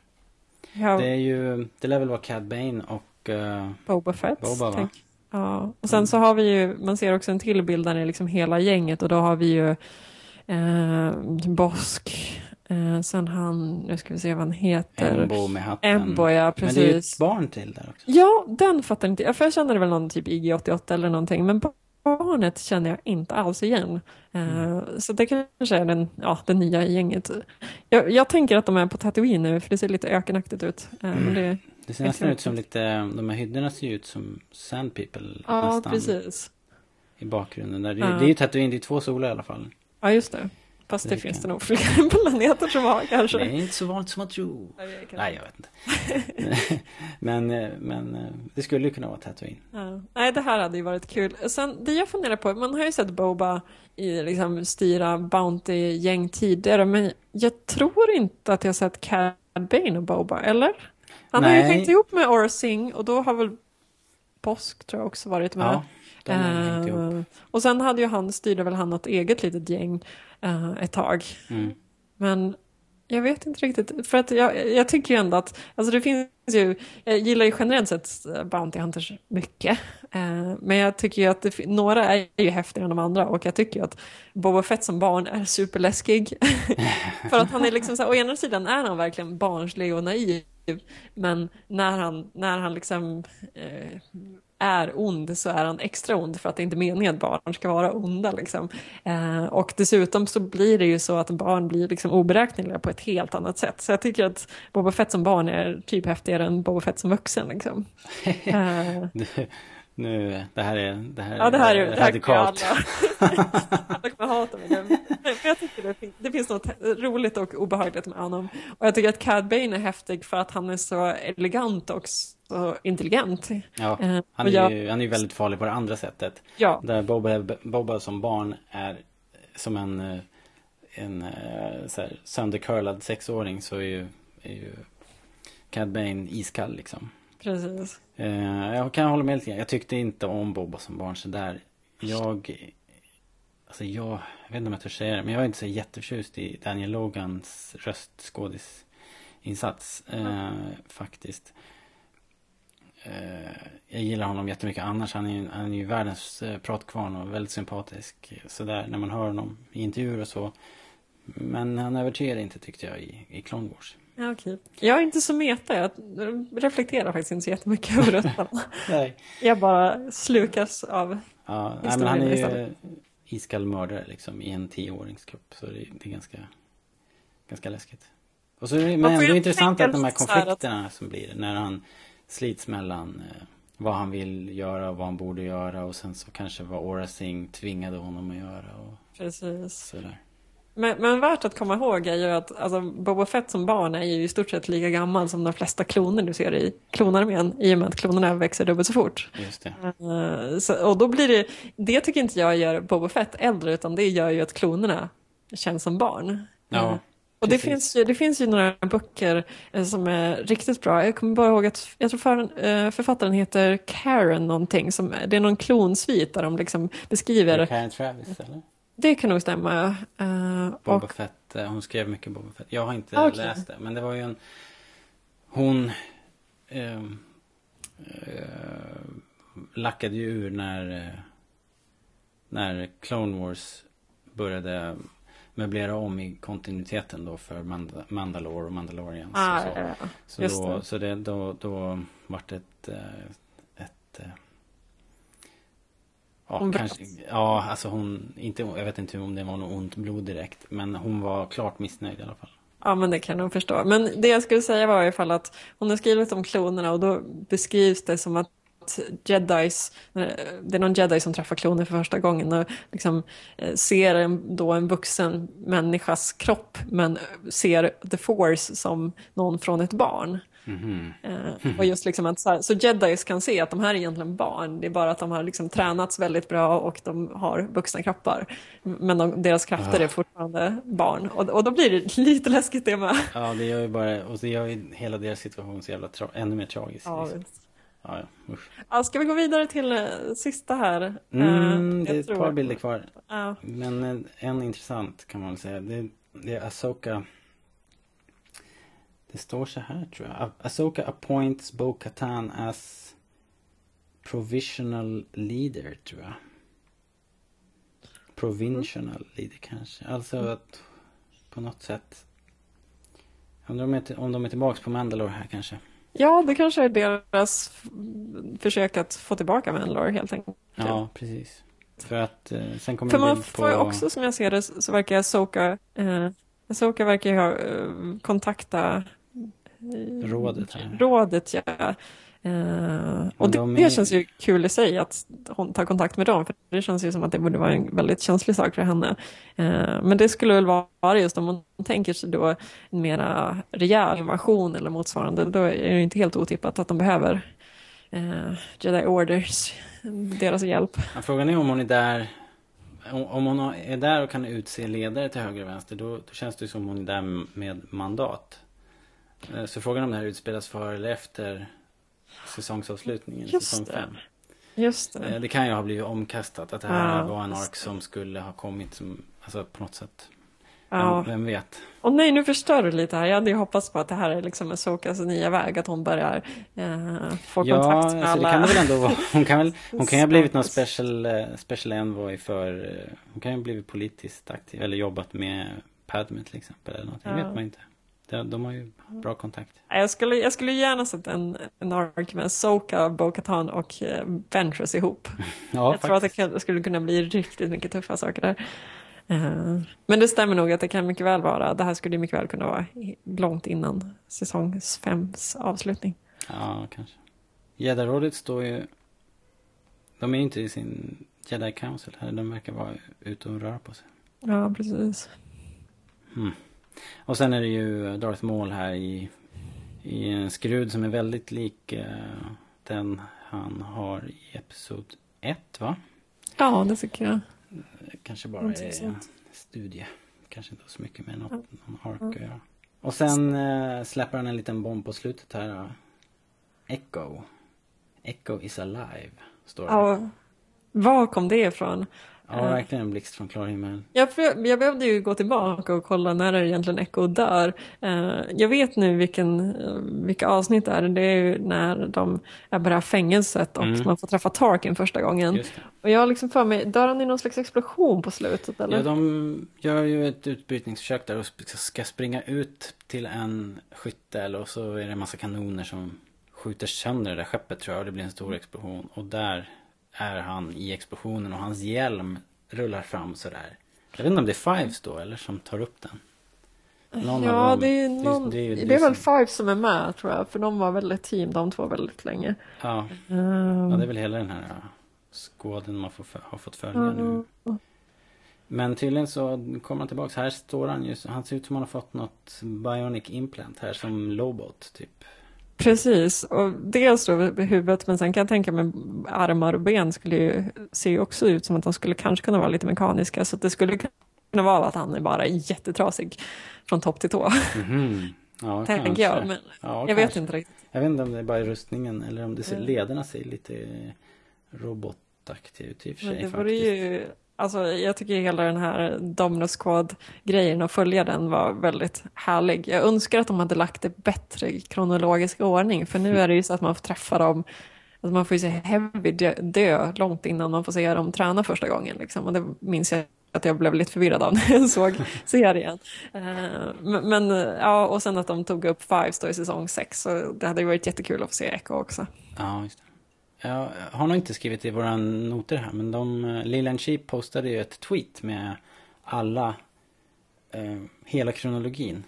Ja, Det är ju, det lär väl vara Cad Bane och uh, Boba Fett. Boba va? tänk. Ja, och sen så har vi ju, man ser också en till bild där det är liksom hela gänget och då har vi ju eh, Bosk, eh, sen han, nu ska vi se vad han heter. Embo med hatten. Embo, ja Men det är ju precis. ett barn till där också. Ja, den fattar inte jag. För jag kände väl någon typ IG-88 eller någonting. Men barnet känner jag inte alls igen. Eh, Så det kanske är den, ja, den nya i gänget. Jag, jag tänker att de är på Tatooine nu, för det ser lite ökenaktigt ut. Eh, men det, Det ser nästan ut som lite, de här hyddorna ser ut som Sand People ja, nästan. precis. I bakgrunden där. Det, Ja. det är ju Tatooine, det är två solar i alla fall. Ja, just det. Fast det Det finns kan- det nog fler planeter som har kanske. Det är inte så vanligt som man tror. Nej, jag Nej, vet inte. men, eh, men eh, det skulle ju kunna vara Tatooine. Ja. Nej, det här hade ju varit kul. Sen, det jag funderar på, man har ju sett Boba i liksom styra Bounty-gäng tidigare, men jag tror inte att jag sett Cad Bane och Boba, eller? Han har ju Nej. hängt ihop med Aura Singh och då har väl Bosk tror jag också varit med. Ja, de har hängt ihop. Eh, och sen hade ju han, styrde väl han något eget litet gäng eh, ett tag. Mm. Men jag vet inte riktigt, för att jag, jag tycker ju ändå att, alltså det finns ju, jag gillar ju generellt sett eh, Bounty Hunters mycket. Eh, men jag tycker ju att det, några är ju häftigare än de andra och jag tycker ju att Boba Fett som barn är superläskig. för att han är liksom så här, å ena sidan är han verkligen barnslig och naiv, men när han, när han liksom eh, är ond så är han extra ond för att det inte är meningen att barn ska vara onda. Liksom. Eh, och dessutom så blir det ju så att barn blir liksom oberäkneliga på ett helt annat sätt. Så jag tycker att Boba Fett som barn är typ häftigare än Boba Fett som vuxen. Liksom. Eh, nu, det här är, det här ja, det här är det här alla. Alla kommer hata mig nu. Men jag tycker det, fin- det finns något roligt och obehagligt med honom. Och jag tycker att Cad Bane är häftig för att han är så elegant och så intelligent. Ja, Eh, han är jag- ju han är väldigt farlig på det andra sättet. Ja. Där Boba, Boba som barn är som en, eh, en eh, så här, söndercurlad sexåring så är ju, är ju Cad Bane iskall liksom. Precis. Eh, jag kan hålla med lite grann. Jag tyckte inte om Boba som barn så där. Jag, alltså jag, jag vet inte om jag törs säga det, men jag var inte så jätteförtjust i Daniel Logans röstskådisinsats. Eh, faktiskt. Eh, jag gillar honom jättemycket annars. Han är, ju- han är ju världens eh, pratkvarn och väldigt sympatisk. Sådär när man hör honom i intervjuer och så. Men han övertygade inte tyckte jag i, i Clone Wars. Ja, okej. Jag är inte så meta, jag reflekterar faktiskt inte så jättemycket över detta. Nej. Jag bara slukas av Ja, nej, men han är ju iskall mördare liksom i en tioåringskropp. Så det, det är ganska, ganska läskigt. Och så, är det- men är intressant att de här här att- konflikterna som blir när han slits mellan eh, vad han vill göra och vad han borde göra och sen så kanske vad Aura Singh tvingade honom att göra och Precis. sådär. Men, men värt att komma ihåg är ju att alltså, Boba Fett som barn är ju i stort sett lika gammal som de flesta kloner du ser i klonarmén i och med att klonerna växer dubbelt så fort. Eh, så, och då blir det, det tycker inte jag gör Boba Fett äldre utan det gör ju att klonerna känns som barn. Ja, Eh, och det finns, ju, det finns ju några böcker eh, som är riktigt bra. Jag kommer bara ihåg att jag tror för, författaren heter Karen någonting. Som, det är någon klonsvit där de liksom beskriver. Karen Travis eller? Det kan nog stämma. Eh, Boba och, Fett, eh, hon skrev mycket Boba Fett. Jag har inte Ah, okej. läst det, men det var ju en... Hon ehm, eh, lackade ju ur när, när Clone Wars började möblera om i kontinuiteten då för Mand- Mandalore och Mandalorians. Ah, så. ja, ja. Så, då, det. så det, då, då vart det ett, ett eh, Ja, Hon kanske, ja, alltså hon, inte, jag vet inte om det var något ont blod direkt, men hon var klart missnöjd i alla fall. Ja, men det kan nog förstå. Men det jag skulle säga var i alla fall att hon har skrivit om klonerna och då beskrivs det som att jedis, det är någon jedi som träffar kloner för första gången och liksom eh, ser en, då en vuxen människas kropp men ser the force som någon från ett barn. Mhm. Eh, och just liksom att så, här, så jedis kan se att de här är egentligen barn, det är bara att de har liksom tränats väldigt bra och de har vuxna kroppar. Men de, deras krafter Ah. är fortfarande barn. Och, och då blir det lite läskigt det med. Ja, det gör ju bara, och det gör ju hela deras situation så jävla ännu mer tragisk. Ja, liksom. ja, ja. Ja, ska vi gå vidare till eh, sista här? Mm, Eh, det är ett par bilder kvar. Ja. Men eh, en intressant kan man väl säga. Det, det är Asoka. Det står så här tror jag. Asoka appoints Bo-Katan as provisional leader tror jag. Provincial leader kanske. Alltså att på något sätt. Undrar om, jag- om de är tillbaks på Mandalore här kanske. ja, det kanske är deras försök att få tillbaka Mandalore helt enkelt. Ja, precis. För att eh, sen kommer För man får ju också, som jag ser det, så verkar Asoka, eh, Asoka verkar ju ha eh, kontakta Rådet här. Rådet, ja. Eh, och det, de det är- känns ju kul i sig att hon tar kontakt med dem, för det känns ju som att det borde vara en väldigt känslig sak för henne. Eh, men det skulle väl vara just om hon tänker sig då en mera rejäl invasion eller motsvarande, då är det inte helt otippat att de behöver eh, Jedi Orders, deras hjälp. Ja, frågan är om hon är där om om hon är där och kan utse ledare till höger och vänster då, då känns det som hon är där med mandat. Eh, Så frågan om det här utspelas före eller efter säsongsavslutningen, Just säsong det. 5. Just det. Det kan ju ha blivit omkastat, att det här Ja, var en ark som skulle ha kommit som, alltså på något sätt. Ja. Vem, vem vet? Och nej, nu förstör du lite här. Jag hade ju hoppats på att det här är liksom Asokas nya väg, att hon börjar eh, få Ja, kontakt med alltså det alla. kan det väl ändå vara. Hon kan väl, hon kan ju ha blivit någon special, eh, special envoy för, eh, hon kan ju ha blivit politiskt aktiv eller jobbat med Padme till exempel eller någonting. Det Ja. vet man inte. De, de har ju bra kontakt. Jag skulle, jag skulle gärna sett en, en ark med Soka, Bo-Katan och eh, Ventress ihop. Ja, jag tror att det skulle kunna bli riktigt mycket tuffa saker där. Eh, men det stämmer nog att det kan mycket väl vara, det här skulle mycket väl kunna vara långt innan säsong fems avslutning. Ja, kanske. Jedi-rådet står ju, de är ju inte i sin Jedi Council här. De verkar vara ute och röra på sig. Ja, precis. Hmm. Och sen är det ju Darth Maul här i, i en skrud som är väldigt lik eh, den han har i Episod 1 va? Ja, det tycker jag. Kanske bara Någonting är sånt. studie. Kanske inte så mycket med något, någon ark att göra. Och sen eh, släpper han en liten bomb på slutet här. då. Echo. Echo is alive. Står det. Ja, var kom det ifrån? Ja, verkligen en blixt från klar himmel. Jag, jag behövde ju gå tillbaka och kolla när är egentligen Echo dör. Eh, jag vet nu vilken, vilka avsnitt det är. Det är ju när de är på det här fängelset och Mm. man får träffa Tarkin första gången. Det. Och jag har liksom för mig, dör han i någon slags explosion på slutet eller? Ja, de gör ju ett utbrytningsförsök där och ska springa ut till en skyttel och så är det en massa kanoner som skjuter sönder det där skeppet tror jag och det blir en stor explosion. Och där är han i explosionen och hans hjälm rullar fram sådär. Jag vet inte om det är Fives då eller som tar upp den. Någon ja, det är, någon, det, ju- är, ju väl som- Five som är med tror jag, för de var väl ett team de två väldigt länge. Ja. Ehm, ja, det är väl hela den här skåden man får, har fått följa nu. Men tydligen så kommer han tillbaks. Här står han ju. Han ser ut som han har fått något bionic implant här som Lobot typ. Precis, och dels då huvudet men sen kan jag tänka mig armar och ben skulle ju se också ut som att de skulle kanske kunna vara lite mekaniska så det skulle kunna vara att han är bara jättetrasig från topp till tå. Mhm. Ja, Tänker kanske. jag, men ja, jag vet kanske. inte riktigt. Jag vet inte om det är bara i rustningen eller om det ser, Mm. lederna ser lite robotaktiga ut i och för Men sig det vore faktiskt. ju, alltså jag tycker hela den här Domino Squad-grejen och följa den var väldigt härlig. Jag önskar att de hade lagt det bättre i kronologisk ordning, för nu är det ju så att man får träffa dem, att man får ju se Heavy dö, långt innan man får se dem träna första gången. Liksom. Och det minns jag att jag blev lite förvirrad av när jag såg serien. Eh, Men, men ja, och sen att de tog upp Fives då i säsong 6, så det hade ju varit jättekul att få se Echo också. Ja, just det. Jag har nog inte skrivit i våra noter här men de, eh, Lilian Sheep postade ju ett tweet med alla, eh, hela kronologin.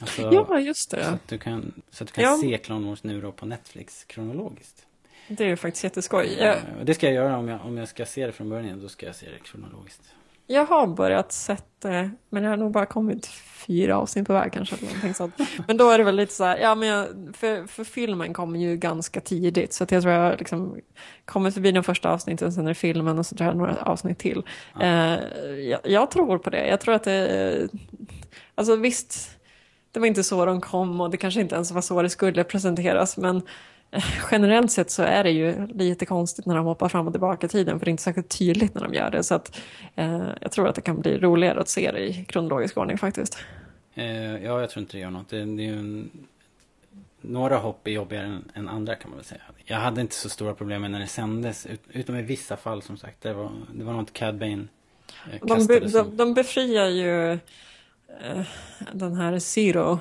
Alltså, Ja, just det. Så att du kan, så att du kan Ja. se Clone Wars nu då på Netflix kronologiskt. Det är ju faktiskt jätteskoj. Jag, Eh, Det ska jag göra om jag, om jag ska se det från början, då ska jag se det kronologiskt. Jag har börjat sett det, men jag har nog bara kommit fyra avsnitt på väg kanske. Eller sånt. Men då är det väl lite så här, ja men jag, för, för filmen kommer ju ganska tidigt. Så att jag tror jag liksom kommer förbi de första avsnitten, sen är det filmen och så tror jag några avsnitt till. Eh, jag, jag tror på det. Jag tror att det, alltså visst, det var inte så de kom och det kanske inte ens var så det skulle presenteras. Men eh, generellt sett så är det ju lite konstigt när de hoppar fram och tillbaka i tiden. För det är inte särskilt tydligt när de gör det. Så att, eh, jag tror att det kan bli roligare att se det i kronologisk ordning faktiskt. Eh, ja, jag tror inte det gör något. Det, det är ju en, några hopp är jobbigare än, än andra kan man väl säga. Jag hade inte så stora problem med när det sändes, ut, utom i vissa fall som sagt. Det var, det var något Cad Bane eh, De, be, de, de befriar ju eh, den här Zero.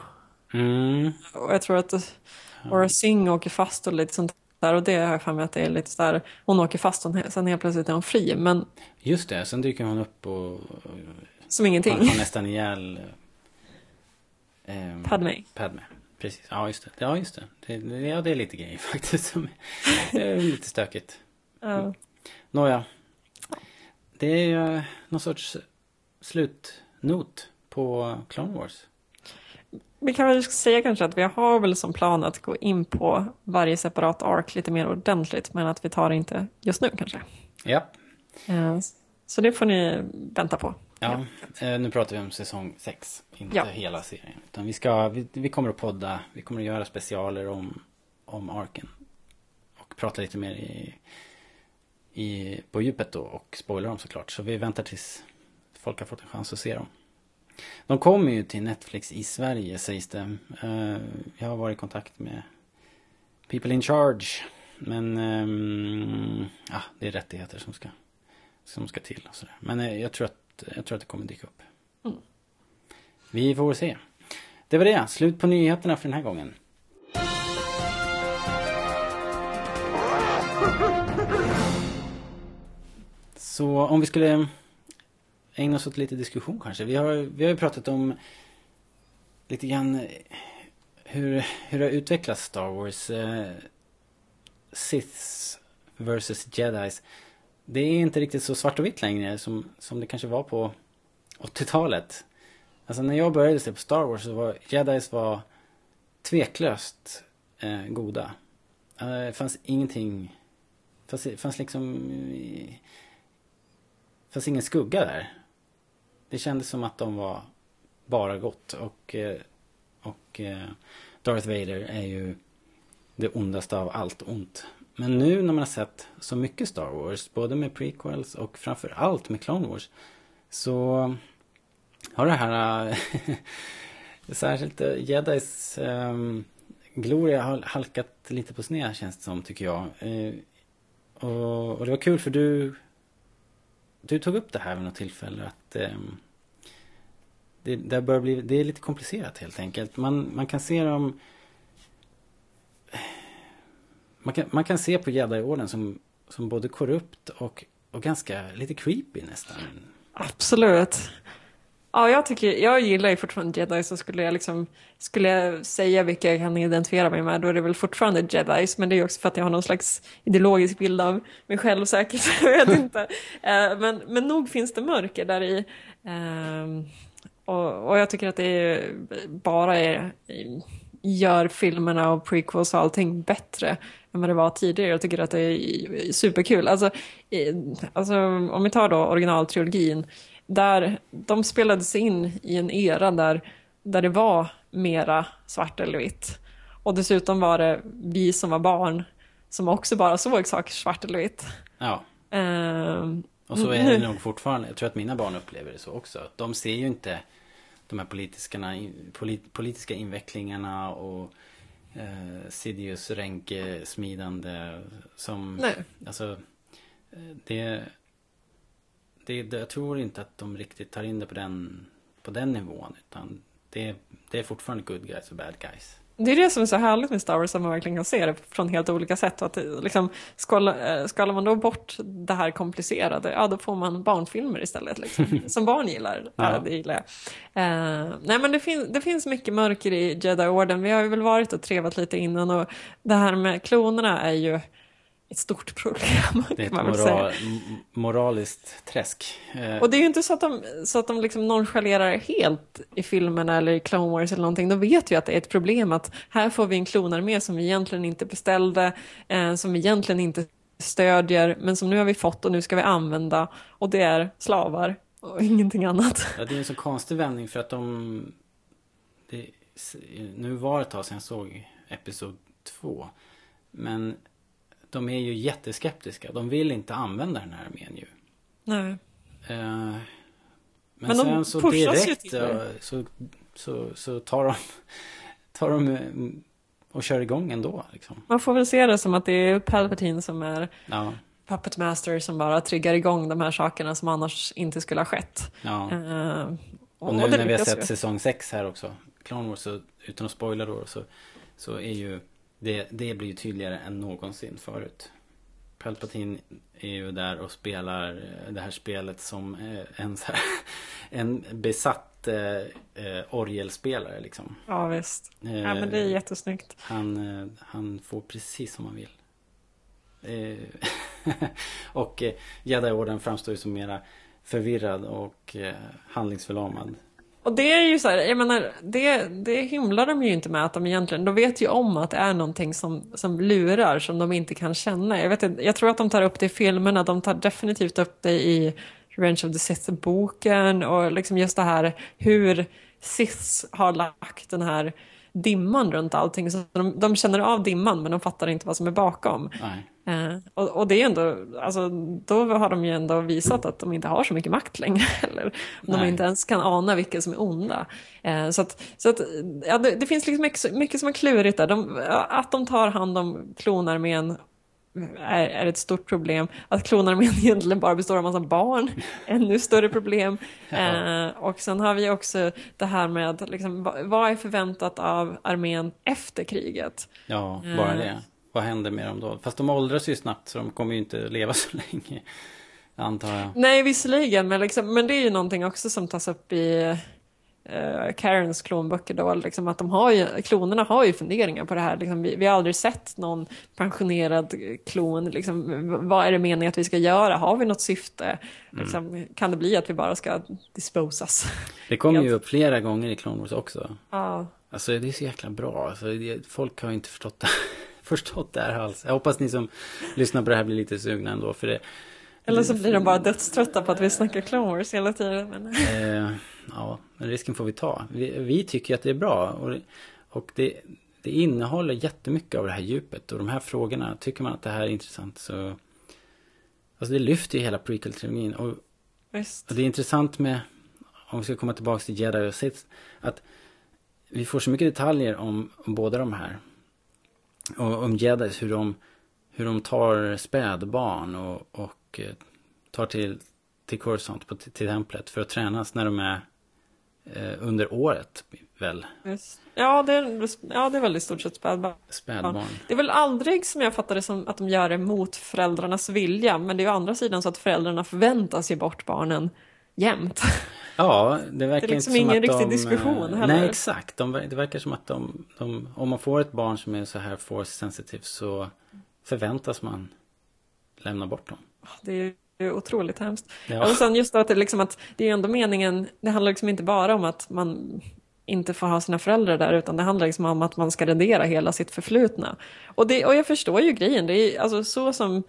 Mm. Och jag tror att Aura Singh åker fast och lite sånt där. Och det har jag för mig att det är lite så där. Hon åker fast och sen helt plötsligt är hon fri. Men Just det, sen dyker hon upp och... Som ingenting. Han har nästan ihjäl... Eh, Padme. Padme, precis. Ja, just det. Ja, just det. det det- ja, det är lite grejer faktiskt som är lite stökigt. Ja. Nåja. Det är ju någon sorts slutnot på Clone Wars. Vi kan väl säga kanske att vi har väl som plan att gå in på varje separat ark lite mer ordentligt. Men att vi tar det inte just nu kanske. Ja. Eh, Så det får ni vänta på. Ja, eh, nu pratar vi om säsong 6, inte Ja. hela serien. Utan vi, ska, vi, vi kommer att podda, vi kommer att göra specialer om, om arken. Och prata lite mer i, i, på djupet då och spoila dem såklart. Så vi väntar tills folk har fått en chans att se dem. De kommer ju till Netflix i Sverige sägs det. Eh, Jag har varit i kontakt med People in Charge. Men ehm, ja, det är rättigheter som ska, som ska till. Och sådär. Men eh, jag tror, att, jag tror att det kommer dyka upp. Mm. Vi får se. Det var det. Slut på nyheterna för den här gången. Så om vi skulle ägna oss åt lite diskussion kanske. Vi har, vi har ju pratat om lite grann eh, hur, hur det har utvecklats Star Wars. Eh, Siths versus Jedis. Det är inte riktigt så svart och vitt längre som, som det kanske var på 80-talet. Alltså när jag började se på Star Wars så var Jedis var tveklöst eh, goda. Eh, Det fanns ingenting, fanns, fanns liksom, eh, fanns ingen skugga där. Det kändes som att de var bara gott och, eh, och eh, Darth Vader är ju det ondaste av allt ont. men nu när man har sett så mycket Star Wars, både med prequels och framförallt med Clone Wars, så har det här, eh, särskilt Jedis um, gloria har halkat lite på sned känns det som, tycker jag. Uh, och, och, det var kul för du, du tog upp det här vid något tillfälle att um, det, det, bli, det är lite komplicerat helt enkelt. Man, man kan se dem man kan, man kan se på Jedi-orden som, som både korrupt och, och ganska lite creepy nästan. Absolut. Ja, jag tycker, jag gillar ju fortfarande jedi så skulle jag liksom, skulle jag säga vilka jag kan identifiera mig med då är det väl fortfarande jedis men det är också för att jag har någon slags ideologisk bild av mig själv säkert, jag vet inte. Eh, men, men nog finns det mörker där i. Ehm, och, och jag tycker att det bara är, gör filmerna och prequels och allting bättre än vad det var tidigare. Jag tycker att det är superkul. Alltså, alltså om vi tar då originaltrilogin, där de spelades in i en era där, där det var mera svart eller vitt. Och dessutom var det vi som var barn som också bara såg saker svart eller vitt. Ja. Uh, och så är det nog fortfarande. Jag tror att mina barn upplever det så också. De ser ju inte de här politiska, politiska invecklingarna och eh, Sidious ränkesmidande som... Nej. Alltså, eh, det, det, jag tror inte att de riktigt tar in det på den, på den nivån. Utan det, det är fortfarande good guys och bad guys. Det är det som är så härligt med Star Wars, att man verkligen kan se det från helt olika sätt. Att liksom, skalar, eh, skalar man då bort det här komplicerade, ja då får man barnfilmer istället. Liksom, som barn gillar. Ja. ja det gillar jag. Uh, nej men det, fin det finns mycket mörker i Jedi-orden. Vi har ju väl varit och trevat lite innan och det här med klonerna är ju ett stort problem. Det är ett moral, moraliskt träsk. Eh, och det är ju inte så att de, så att de liksom nonchalerar helt i filmerna eller i Clone Wars eller någonting. De vet ju att det är ett problem att här får vi en klonarmé som vi egentligen inte beställde, eh, som vi egentligen inte stödjer, men som nu har vi fått och nu ska vi använda. Och det är slavar och ingenting annat. Ja, det är en så konstig vändning för att de... Det, nu var det ett tag sedan jag såg Episod 2. Men de är ju jätteskeptiska. De vill inte använda den här armén ju. Nej. Uh, men, men sen så direkt uh, så, så, så tar de, tar de uh, och kör igång ändå. Liksom. Man får väl se det som att det är Palpatine som är ja. Puppet Master som bara triggar igång de här sakerna som annars inte skulle ha skett. Ja. och, och, nu och när vi har sett säsong 6 här också, Clone Wars, så, utan att spoila då, så, så är ju det, det blir ju tydligare än någonsin förut. Palpatine är ju där och spelar eh, det här spelet som eh, en, här, en besatt eh, eh, orgelspelare liksom. Ja visst. ja men det är jättesnyggt. Han, han får precis som han vill. och eh, Jedi-orden framstår ju som mera förvirrad och handlingsförlamad. Och det är ju så här, jag menar, det, det hymlar de ju inte med att de egentligen, de vet ju om att det är någonting som, som lurar som de inte kan känna. Jag, vet, jag tror att de tar upp det i filmerna, de tar definitivt upp det i Revenge of the Sith-boken och liksom just det här hur Sith har lagt den här dimman runt allting. Så de, de känner av dimman men de fattar inte vad som är bakom. Eh, och, och, det är ändå, alltså, då har de ju ändå visat att de inte har så mycket makt längre. Eller de inte ens kan ana vilka som är onda. Eh, så att, så att ja, det, det, finns liksom mycket, mycket som är klurigt där. De, att de tar hand om klonarmén är, är ett stort problem. Att klonarmén egentligen bara består av en massa barn, ännu större problem. Ja. Eh, och sen har vi också det här med liksom, vad är förväntat av armén efter kriget? Ja, bara det. Vad händer med dem då? Fast de åldras ju snabbt så de kommer ju inte leva så länge. Antar jag. Nej, visserligen. Men, liksom, men det är ju någonting också som tas upp i uh, Karens klonböcker då, liksom att de har ju, klonerna har ju funderingar på det här. Liksom, vi, vi, har aldrig sett någon pensionerad klon. Liksom, vad är det meningen att vi ska göra? Har vi något syfte? Mm. Liksom, kan det bli att vi bara ska disposas? Det kommer ju upp flera gånger i Clone Wars också. Ja. Alltså det är så jäkla bra. Alltså, det, folk har inte förstått det förstått det här alls. Jag hoppas ni som lyssnar på det här blir lite sugna ändå. För det, Eller så blir de bara dödströtta på att vi snackar Clone Wars hela tiden. Men... Eh, ja, men risken får vi ta. Vi, vi, tycker att det är bra. Och, och det, det innehåller jättemycket av det här djupet och de här frågorna. Tycker man att det här är intressant så... Alltså det lyfter ju hela prequel-trilogin. Och, och det är intressant med, om vi ska komma tillbaka till Jedi och Sith, att vi får så mycket detaljer om, om båda de här. Och om Jedis, hur de, hur de tar spädbarn och, och eh, tar till, till Coruscant, på, till templet för att tränas när de är eh, under året väl? Yes. Ja, det är, ja, det är väl i stort sett spädbarn. Spädbarn. Ja. Det är väl aldrig som jag fattar det som att de gör det mot föräldrarnas vilja, men det är ju å andra sidan så att föräldrarna förväntas ge bort barnen jämt. Ja, det verkar det är liksom ingen inte som riktig att de, diskussion eh, heller. Nej, exakt. De, det verkar som att de, de, om man får ett barn som är så här force sensitive så förväntas man lämna bort dem. Det är ju otroligt hemskt. Ja. Och sen just att det, liksom att det är ändå meningen, det handlar liksom inte bara om att man inte får ha sina föräldrar där utan det handlar liksom om att man ska rendera hela sitt förflutna. Och, det, och jag förstår ju grejen, det är alltså så som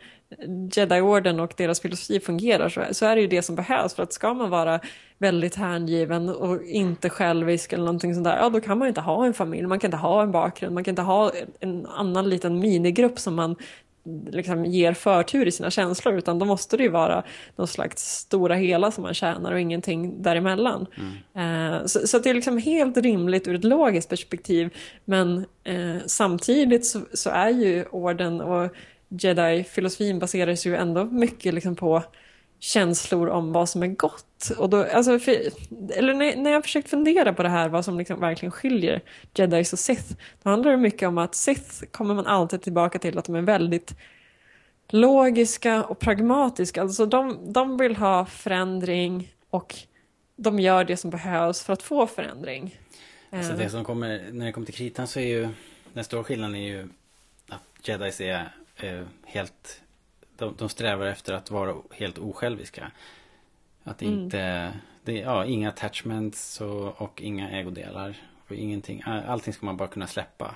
Jedi-orden och deras filosofi fungerar så, så är det ju det som behövs för att ska man vara väldigt hängiven och inte självisk eller någonting sånt där, ja då kan man inte ha en familj, man kan inte ha en bakgrund, man kan inte ha en annan liten minigrupp som man liksom ger förtur i sina känslor utan då måste det ju vara någon slags stora hela som man tjänar och ingenting däremellan. Mm. Eh, så, så det är liksom helt rimligt ur ett logiskt perspektiv men eh, samtidigt så, så, är ju orden och jedi-filosofin baseras ju ändå mycket liksom på känslor om vad som är gott. Och då, alltså, för, eller när, när jag försökt fundera på det här, vad som liksom verkligen skiljer Jedis och Sith, då handlar det mycket om att Sith kommer man alltid tillbaka till att de är väldigt logiska och pragmatiska. Alltså de, de vill ha förändring och de gör det som behövs för att få förändring. Alltså det som kommer, när det kommer till kritan så är ju, den stora skillnaden är ju att Jedis är eh, helt de, de strävar efter att vara helt osjälviska. Att Mm. inte, det, ja, inga attachments och, och inga ägodelar. Och ingenting, allting ska man bara kunna släppa.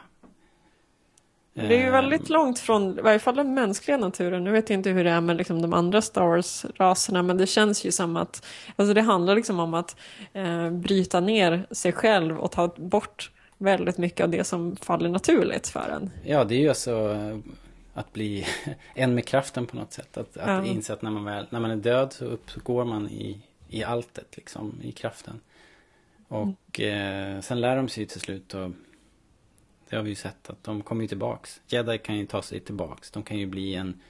Det är ju väldigt långt från, i varje fall den mänskliga naturen. Nu vet jag inte hur det är med liksom de andra Star Wars-raserna, men det känns ju som att, alltså det handlar liksom om att eh, bryta ner sig själv och ta bort väldigt mycket av det som faller naturligt för en. Ja, det är ju alltså att bli en med kraften på något sätt. Att, att Ja. inse att när man, väl, när man är död så uppgår man i, i alltet, liksom, i kraften. Och eh, sen lär de sig till slut och det har vi ju sett att de kommer ju tillbaks. Jedi kan ju ta sig tillbaks. De kan ju bli en...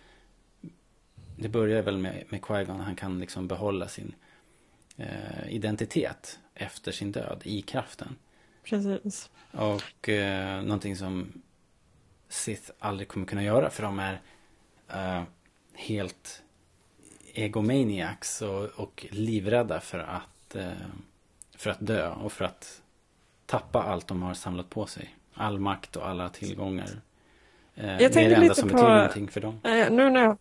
Det börjar väl med, med Qui-Gon. Han kan liksom behålla sin eh, identitet efter sin död i kraften. Precis. Och eh, någonting som Sith aldrig kommer kunna göra för de är eh, helt egomaniacs och, och livrädda för att, eh, för att dö och för att tappa allt de har samlat på sig. All makt och alla tillgångar. Eh, Jag det är det enda som på- betyder någonting för dem. Nu när jag...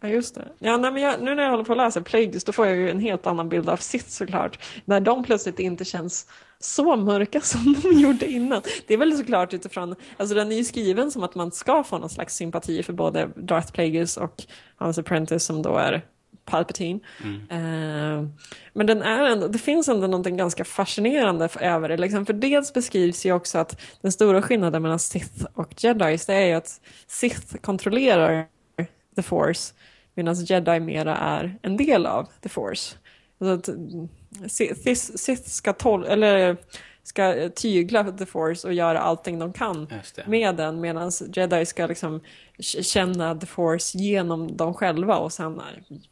Ja, just det. Ja, nej, men jag, nu när jag håller på att läsa Plagueis då får jag ju en helt annan bild av Sith såklart. När de plötsligt inte känns så mörka som de gjorde innan. Det är väl såklart utifrån, alltså den är ju skriven som att man ska få någon slags sympati för både Darth Plagueis och hans apprentice som då är Palpatine. Eh, men den är ändå, det finns ändå någonting ganska fascinerande för, över det. Liksom. För dels beskrivs ju också att den stora skillnaden mellan Sith och Jedis det är ju att Sith kontrollerar the Force medan Jedi mera är en del av the Force. Alltså att Sith, ska, tol- eller ska tygla the Force och göra allting de kan med den medan Jedi ska liksom känna the Force genom dem själva och sen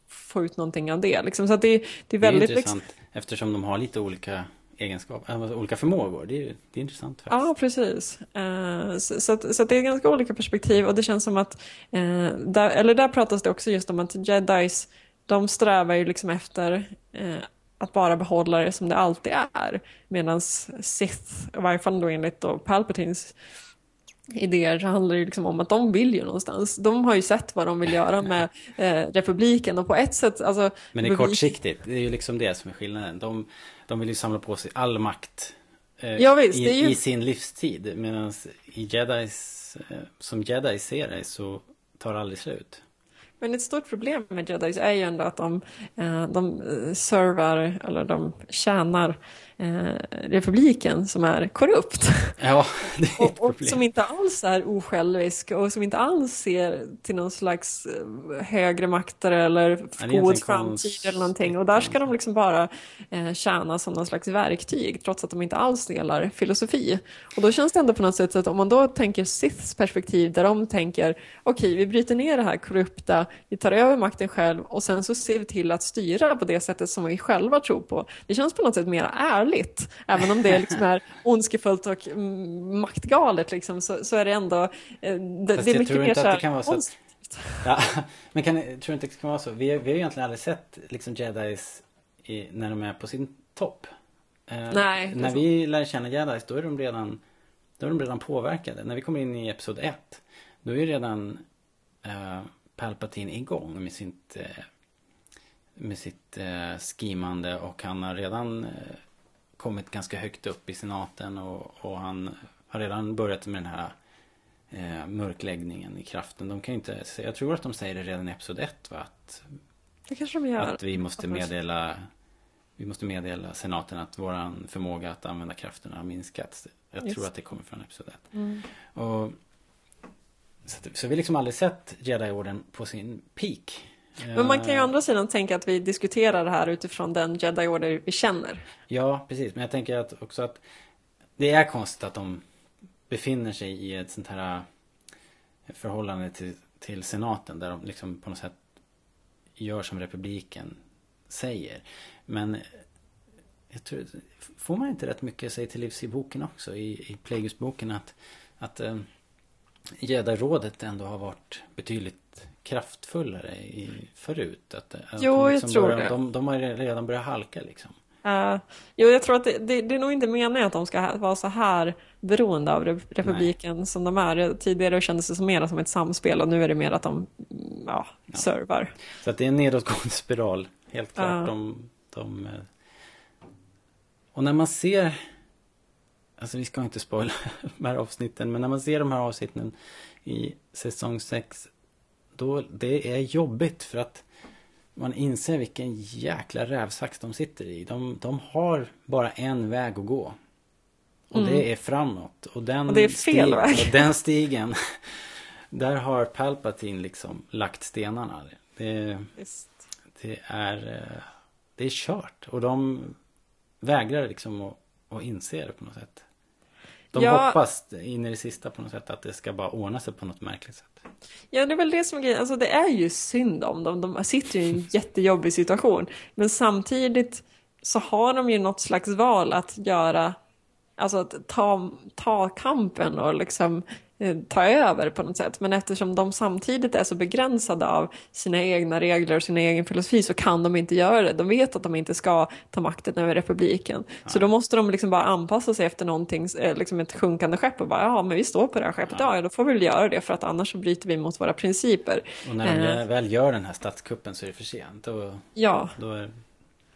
få ut någonting av det. Liksom. Så det, det är Det är väldigt... intressant eftersom de har lite olika egenskaper, olika förmågor. Det är, det är intressant faktiskt. Ja, precis. Eh, så, så, att, så att det är ganska olika perspektiv och det känns som att, eh, där, eller där pratas det också just om att jedis, de strävar ju liksom efter eh, att bara behålla det som det alltid är. Medan Sith, i varje fall då enligt då Palpatines idéer så handlar det ju liksom om att de vill ju någonstans. De har ju sett vad de vill göra med eh, republiken och på ett sätt, alltså... Men det är kortsiktigt. Det är ju liksom det som är skillnaden. De, de vill ju samla på sig all makt eh, Ja, visst, i, ju- i sin livstid. Medan i Jedis, eh, som Jedi ser det så tar det aldrig slut. Men ett stort problem med jedis är ju ändå att de, eh, de eh, servar, eller de tjänar republiken som är korrupt. Ja, och, och som inte alls är osjälvisk och som inte alls ser till någon slags eh, högre makter eller god framtid eller någonting. Och där ska de liksom bara eh, tjäna som någon slags verktyg trots att de inte alls delar filosofi. Och då känns det ändå på något sätt att om man då tänker Siths perspektiv där de tänker okej, vi bryter ner det här korrupta, vi tar över makten själv och sen så ser vi till att styra på det sättet som vi själva tror på. Det känns på något sätt mer ärligt, även om det liksom är ondskefullt och mm, maktgalet liksom, så, så är det ändå, eh, det, Fast det är mycket mer så att här det kan vara så att- konst- Ja, men kan, tror du inte det kan vara så? Vi, har- vi har egentligen aldrig sett liksom jedis i, när de är på sin topp. Eh, Nej, när vi lär känna jedis då är de redan Då är de redan påverkade. När vi kommer in i episod 1 Då är ju redan eh, Palpatine igång med sitt eh, Med sitt eh, skimande och han har redan eh, Kommit ganska högt upp i senaten och, och han har redan börjat med den här eh, mörkläggningen i kraften. De kan inte, jag tror att de säger det redan i episod 1 va? Att, Det kanske de gör. att vi måste meddela Vi måste meddela senaten att våran förmåga att använda krafterna har minskat. Jag Just tror att det kommer från episod 1. Mm. Och, så, att- så vi har liksom aldrig sett Jedi-orden på sin peak. Men man kan ju å Eh, andra sidan tänka att vi diskuterar det här utifrån den jedi-order vi känner. Ja, precis. Men jag tänker att också att det är konstigt att de befinner sig i ett sånt här eh, förhållande till, till senaten där de liksom på något sätt gör som republiken säger. Men eh, jag tror, får man inte rätt mycket sig till livs i boken också, i, i Plagueis-boken att, att Jedi-rådet ändå har varit betydligt kraftfullare i, förut. Att, att Jo, de jag tror börjar, det. De, de har redan börjat halka liksom. Uh, jo, jag tror att det, det, det är nog inte meningen att de ska vara så här beroende av re- republiken som de är. Tidigare kändes det som mer som ett samspel och nu är det mer att de mm, ja, servar. Så att det är en nedåtgående spiral, helt klart. Ja. De, de, eh, och när man ser, alltså vi ska inte spoila de här avsnitten, men när man ser de här avsnitten i säsong 6, då det är jobbigt för att man inser vilken jäkla rävsax de sitter i. De, de har bara en väg att gå. Och Mm. det är framåt. Och, den Och det är fel väg. Den stigen, där har Palpatine liksom lagt stenarna. Det, det är, eh, det är kört. Och de vägrar liksom att, att inse det på något sätt. De Ja. hoppas in i det sista på något sätt att det ska bara ordna sig på något märkligt sätt. Ja, det är väl det som är grejen. Alltså, det är ju synd om dem. De sitter ju i en jättejobbig situation. Men samtidigt så har de ju något slags val att göra. Alltså att ta, ta kampen och liksom eh, ta över på något sätt. Men eftersom de samtidigt är så begränsade av sina egna regler och sin egen filosofi så kan de inte göra det. De vet att de inte ska ta makten över republiken. Så då måste de liksom bara anpassa sig efter någonting, eh, liksom ett sjunkande skepp och bara ja men vi står på det här skeppet, ja, ja då får vi väl göra det för att annars så bryter vi mot våra principer. Och när de Eh, väl gör den här statskuppen så är det för sent. Då, Ja. då, är,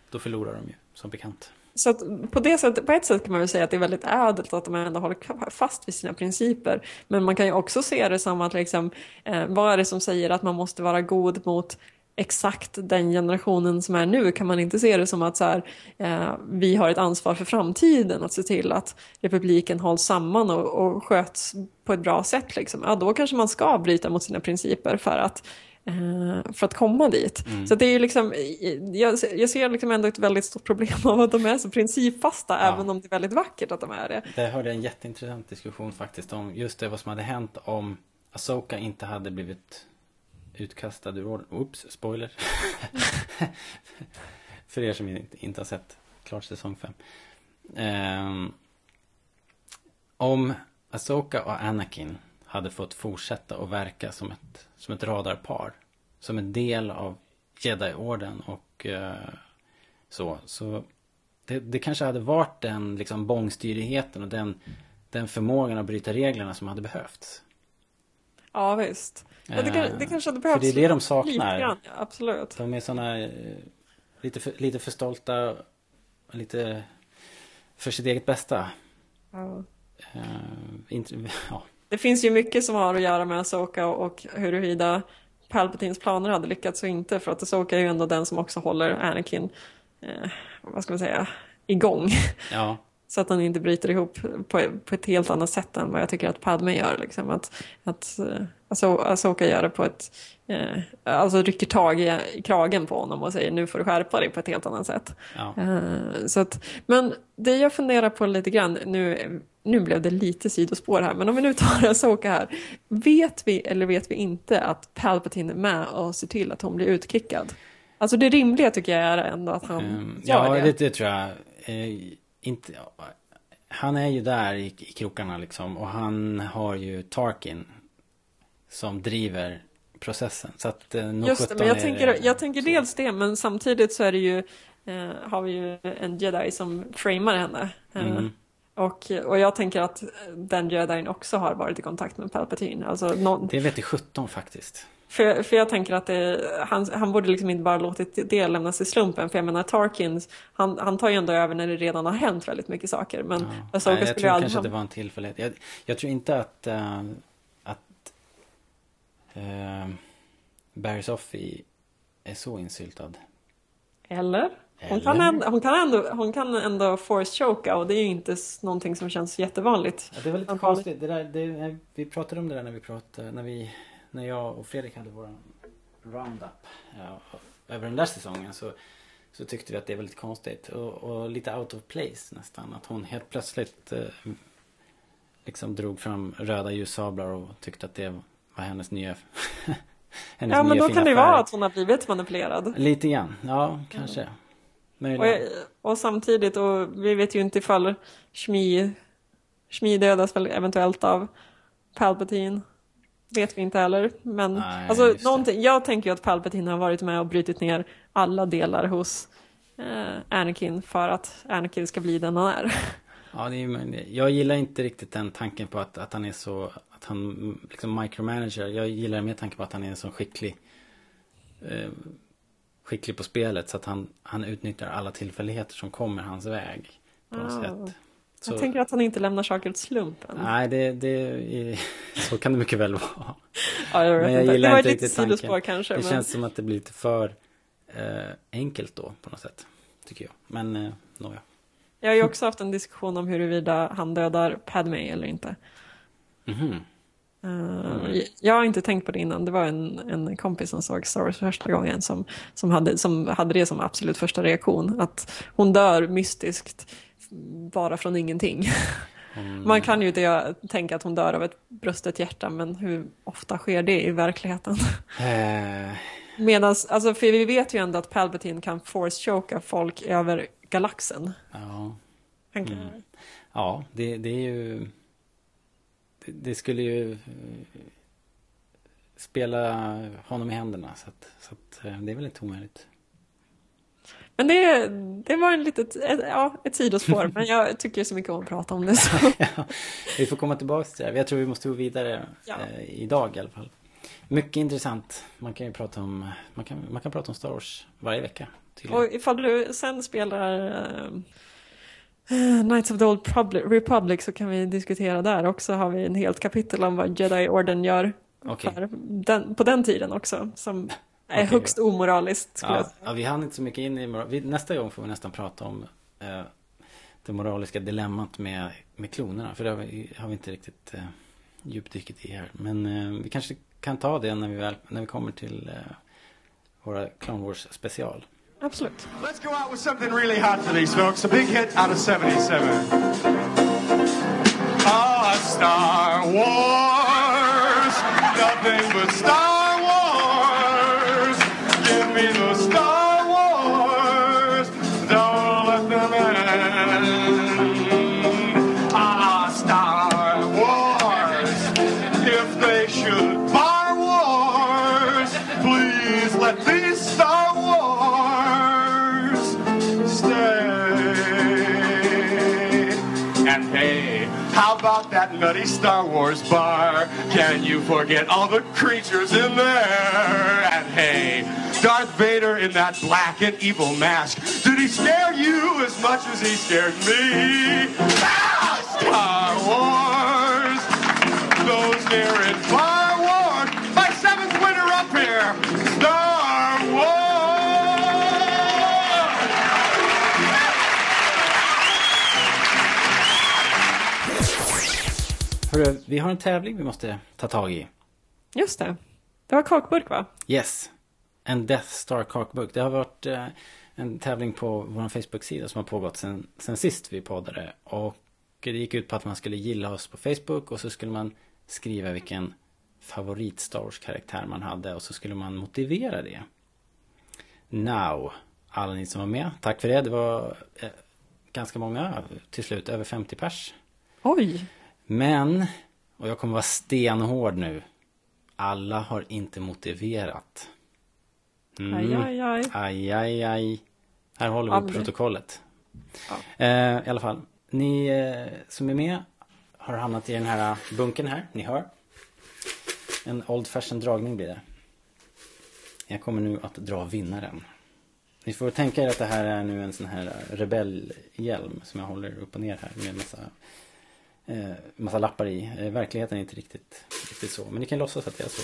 då förlorar de ju, som bekant. Så att på, det sättet, på ett sätt kan man väl säga att det är väldigt ädelt att de ändå håller fast vid sina principer. Men man kan ju också se det som att liksom, eh, vad är det som säger att man måste vara god mot exakt den generationen som är nu? Kan man inte se det som att så här, eh, vi har ett ansvar för framtiden att se till att republiken hålls samman och, och sköts på ett bra sätt? Liksom? Ja, då kanske man ska bryta mot sina principer för att för att komma dit. Mm. Så det är ju liksom, jag, jag ser liksom ändå ett väldigt stort problem av att de är så principfasta, även om det är väldigt vackert att de är det. Där hörde jag en jätteintressant diskussion faktiskt om just det vad som hade hänt om Asoka inte hade blivit utkastad ur orden. Oops, spoiler. För er som inte, inte har sett klart säsong 5. Ehm, om Asoka och Anakin hade fått fortsätta att verka som ett, som ett radarpar. Som en del av Jedi-orden och eh, så. Så det, det kanske hade varit den liksom bångstyrigheten och den, den förmågan att bryta reglerna som hade behövts. Ja, visst. Ja, det, kan, det kanske hade För behövts det är det de saknar. grann, ja, absolut. De är sådana eh, lite för, lite för stolta lite för sitt eget bästa. Ja. Eh, inte, ja. Det finns ju mycket som har att göra med Asoka och huruvida Palpatines planer hade lyckats och inte. För att Asoka är ju ändå den som också håller Anakin, eh, vad ska man säga, igång. Ja. Så att han inte bryter ihop på, på ett helt annat sätt än vad jag tycker att Padme gör. Liksom. Att, att eh, Aso- Asoka gör det på ett... Eh, alltså rycker tag i, i kragen på honom och säger nu får du skärpa dig på ett helt annat sätt. Ja. Eh, så att, men det jag funderar på lite grann, nu, nu blev det lite sidospår här, men om vi nu tar Asoka här. Vet vi eller vet vi inte att Palpatine är med och ser till att hon blir utkickad? Alltså det rimliga tycker jag är ändå att han Ehm, gör ja, det. det, det tror jag. Inte, han är ju där i, i krokarna liksom. Och han har ju Tarkin. Som driver processen. Så att eh, nog Just det, 17 men jag tänker, det jag tänker dels det, men samtidigt så är det ju, eh, har vi ju en jedi som framar henne. Eh, Mm. och, och jag tänker att den jedin också har varit i kontakt med Palpatine. Alltså, nå- Det vet i 17 faktiskt. För, för jag tänker att det, han, han borde liksom inte bara låtit det lämnas i slumpen. För jag menar Tarkins, han, han tar ju ändå över när det redan har hänt väldigt mycket saker. Men Asoka Nej, jag tror aldrig kanske att det var en tillfällighet. Jag, jag tror inte att, eh, att uh, Barry Sophie är så insyltad. Eller? Hon kan, ändå, hon, kan ändå, hon kan ändå force choka och det är ju inte någonting som känns jättevanligt. Ja, det var lite konstigt. Det där, det, vi pratade om det där när vi pratade, när vi, när jag och Fredrik hade våran roundup ja, över den där säsongen så, så tyckte vi att det var lite konstigt och, och lite out of place nästan. Att hon helt plötsligt eh, liksom drog fram röda ljussablar och tyckte att det var hennes nya hennes Ja, men nya då kan det ju vara att hon har blivit manipulerad. Lite grann, ja kanske. Och, och samtidigt, och vi vet ju inte ifall Shmi, Shmi dödas väl eventuellt av Palpatine. Vet vi inte heller. Men Nej, alltså, någonting, jag tänker ju att Palpatine har varit med och brutit ner alla delar hos eh, Anakin för att Anakin ska bli den han är. Ja, det är, jag gillar inte riktigt den tanken på att, att han är så, att han liksom micromanager. Jag gillar mer tanken på att han är en så skicklig, eh, skicklig på spelet så att han, han utnyttjar alla tillfälligheter som kommer hans väg. På något Ah. sätt. Så, Jag tänker att han inte lämnar saker åt slumpen. Nej, det, det är, så kan det mycket väl vara. Ja, jag men jag inte. gillar det var inte tanken. sidospår kanske. Det men... känns som att det blir lite för eh, enkelt då på något sätt. Tycker jag. Men eh, nåja. Jag har ju också haft en diskussion om huruvida han dödar Padme eller inte. Mhm. Eh, Jag har inte tänkt på det innan. Det var en, en kompis som såg Star Wars första gången som, som, hade, som hade det som absolut första reaktion. Att hon dör mystiskt bara från ingenting. Man kan ju inte tänka att hon dör av ett brustet hjärta men hur ofta sker det i verkligheten? Eh, Medan, alltså för vi vet ju ändå att Palpatine kan force-choka folk över galaxen. ja. Mm. Ja, det, det är ju... Det, det skulle ju eh, spela honom i händerna. Så, att, så att, eh, det är väl inte omöjligt. Men det, det var en litet, ett, ja, ett sidospår, men jag tycker så mycket om att prata om det. Så. Ja, vi får komma tillbaka till det. Jag tror vi måste gå vidare Ja. eh, idag i alla fall. Mycket intressant. Man kan ju prata om, man kan, man kan prata om Star Wars varje vecka. tydligen. Och ifall du sen spelar eh, Knights of the Old Public, Republic så kan vi diskutera där också. Har vi en helt kapitel om vad Jedi-orden gör Okej. för den, på den tiden också. Som är Okej. högst omoraliskt skulle jag Ja, säga. ja, vi hann inte så mycket in i moral. vi, Nästa gång får vi nästan prata om eh, det moraliska dilemmat med, med klonerna. För det har vi, har vi inte riktigt eh, djupdyket i här. Men eh, vi kanske kan ta det när vi, väl, när vi kommer till eh, våra Clone Wars special. Absolut. Let's go out with something really hot for these folks. A big hit out of 77. Ah, Star Wars. Nothing but Star me the Star Wars. Don't let them end. Ah, Star Wars. If they should bar wars, please let these Star Wars stay. And hey, how about that nutty Star Wars bar? Can you forget all the creatures in there? And hey, Darth Vader in that black and evil mask. Did he scare you as much as he scared me? Star Wars! Those near and far Wars. My seventh winner up here! Star Wars! Hörru, vi har en tävling vi måste ta tag i. Just det. Det var kakburk va? Yes. En Death Star kakburk. Det har varit eh, en tävling på vår Facebook-sida som har pågått sen, sen sist vi poddade. Och det gick ut på att man skulle gilla oss på Facebook och så skulle man skriva vilken favorit Star Wars-karaktär man hade och så skulle man motivera det. Now, alla ni som var med, tack för det. Det var eh, ganska många till slut, över 50 pers. Oj! Men, och jag kommer vara stenhård nu. Alla har inte motiverat. Mm. Aj, aj, aj. Aj, aj, aj. Här håller vi Aldrig. protokollet. Ja. Eh, I alla fall, ni eh, som är med har hamnat i den här bunken här, ni hör. En old fashion dragning blir det. Jag kommer nu att dra vinnaren. Ni får tänka er att det här är nu en sån här rebellhjälm som jag håller upp och ner här med massa, eh, massa lappar i. Eh, verkligheten är inte riktigt, riktigt så, men ni kan låtsas att det är så.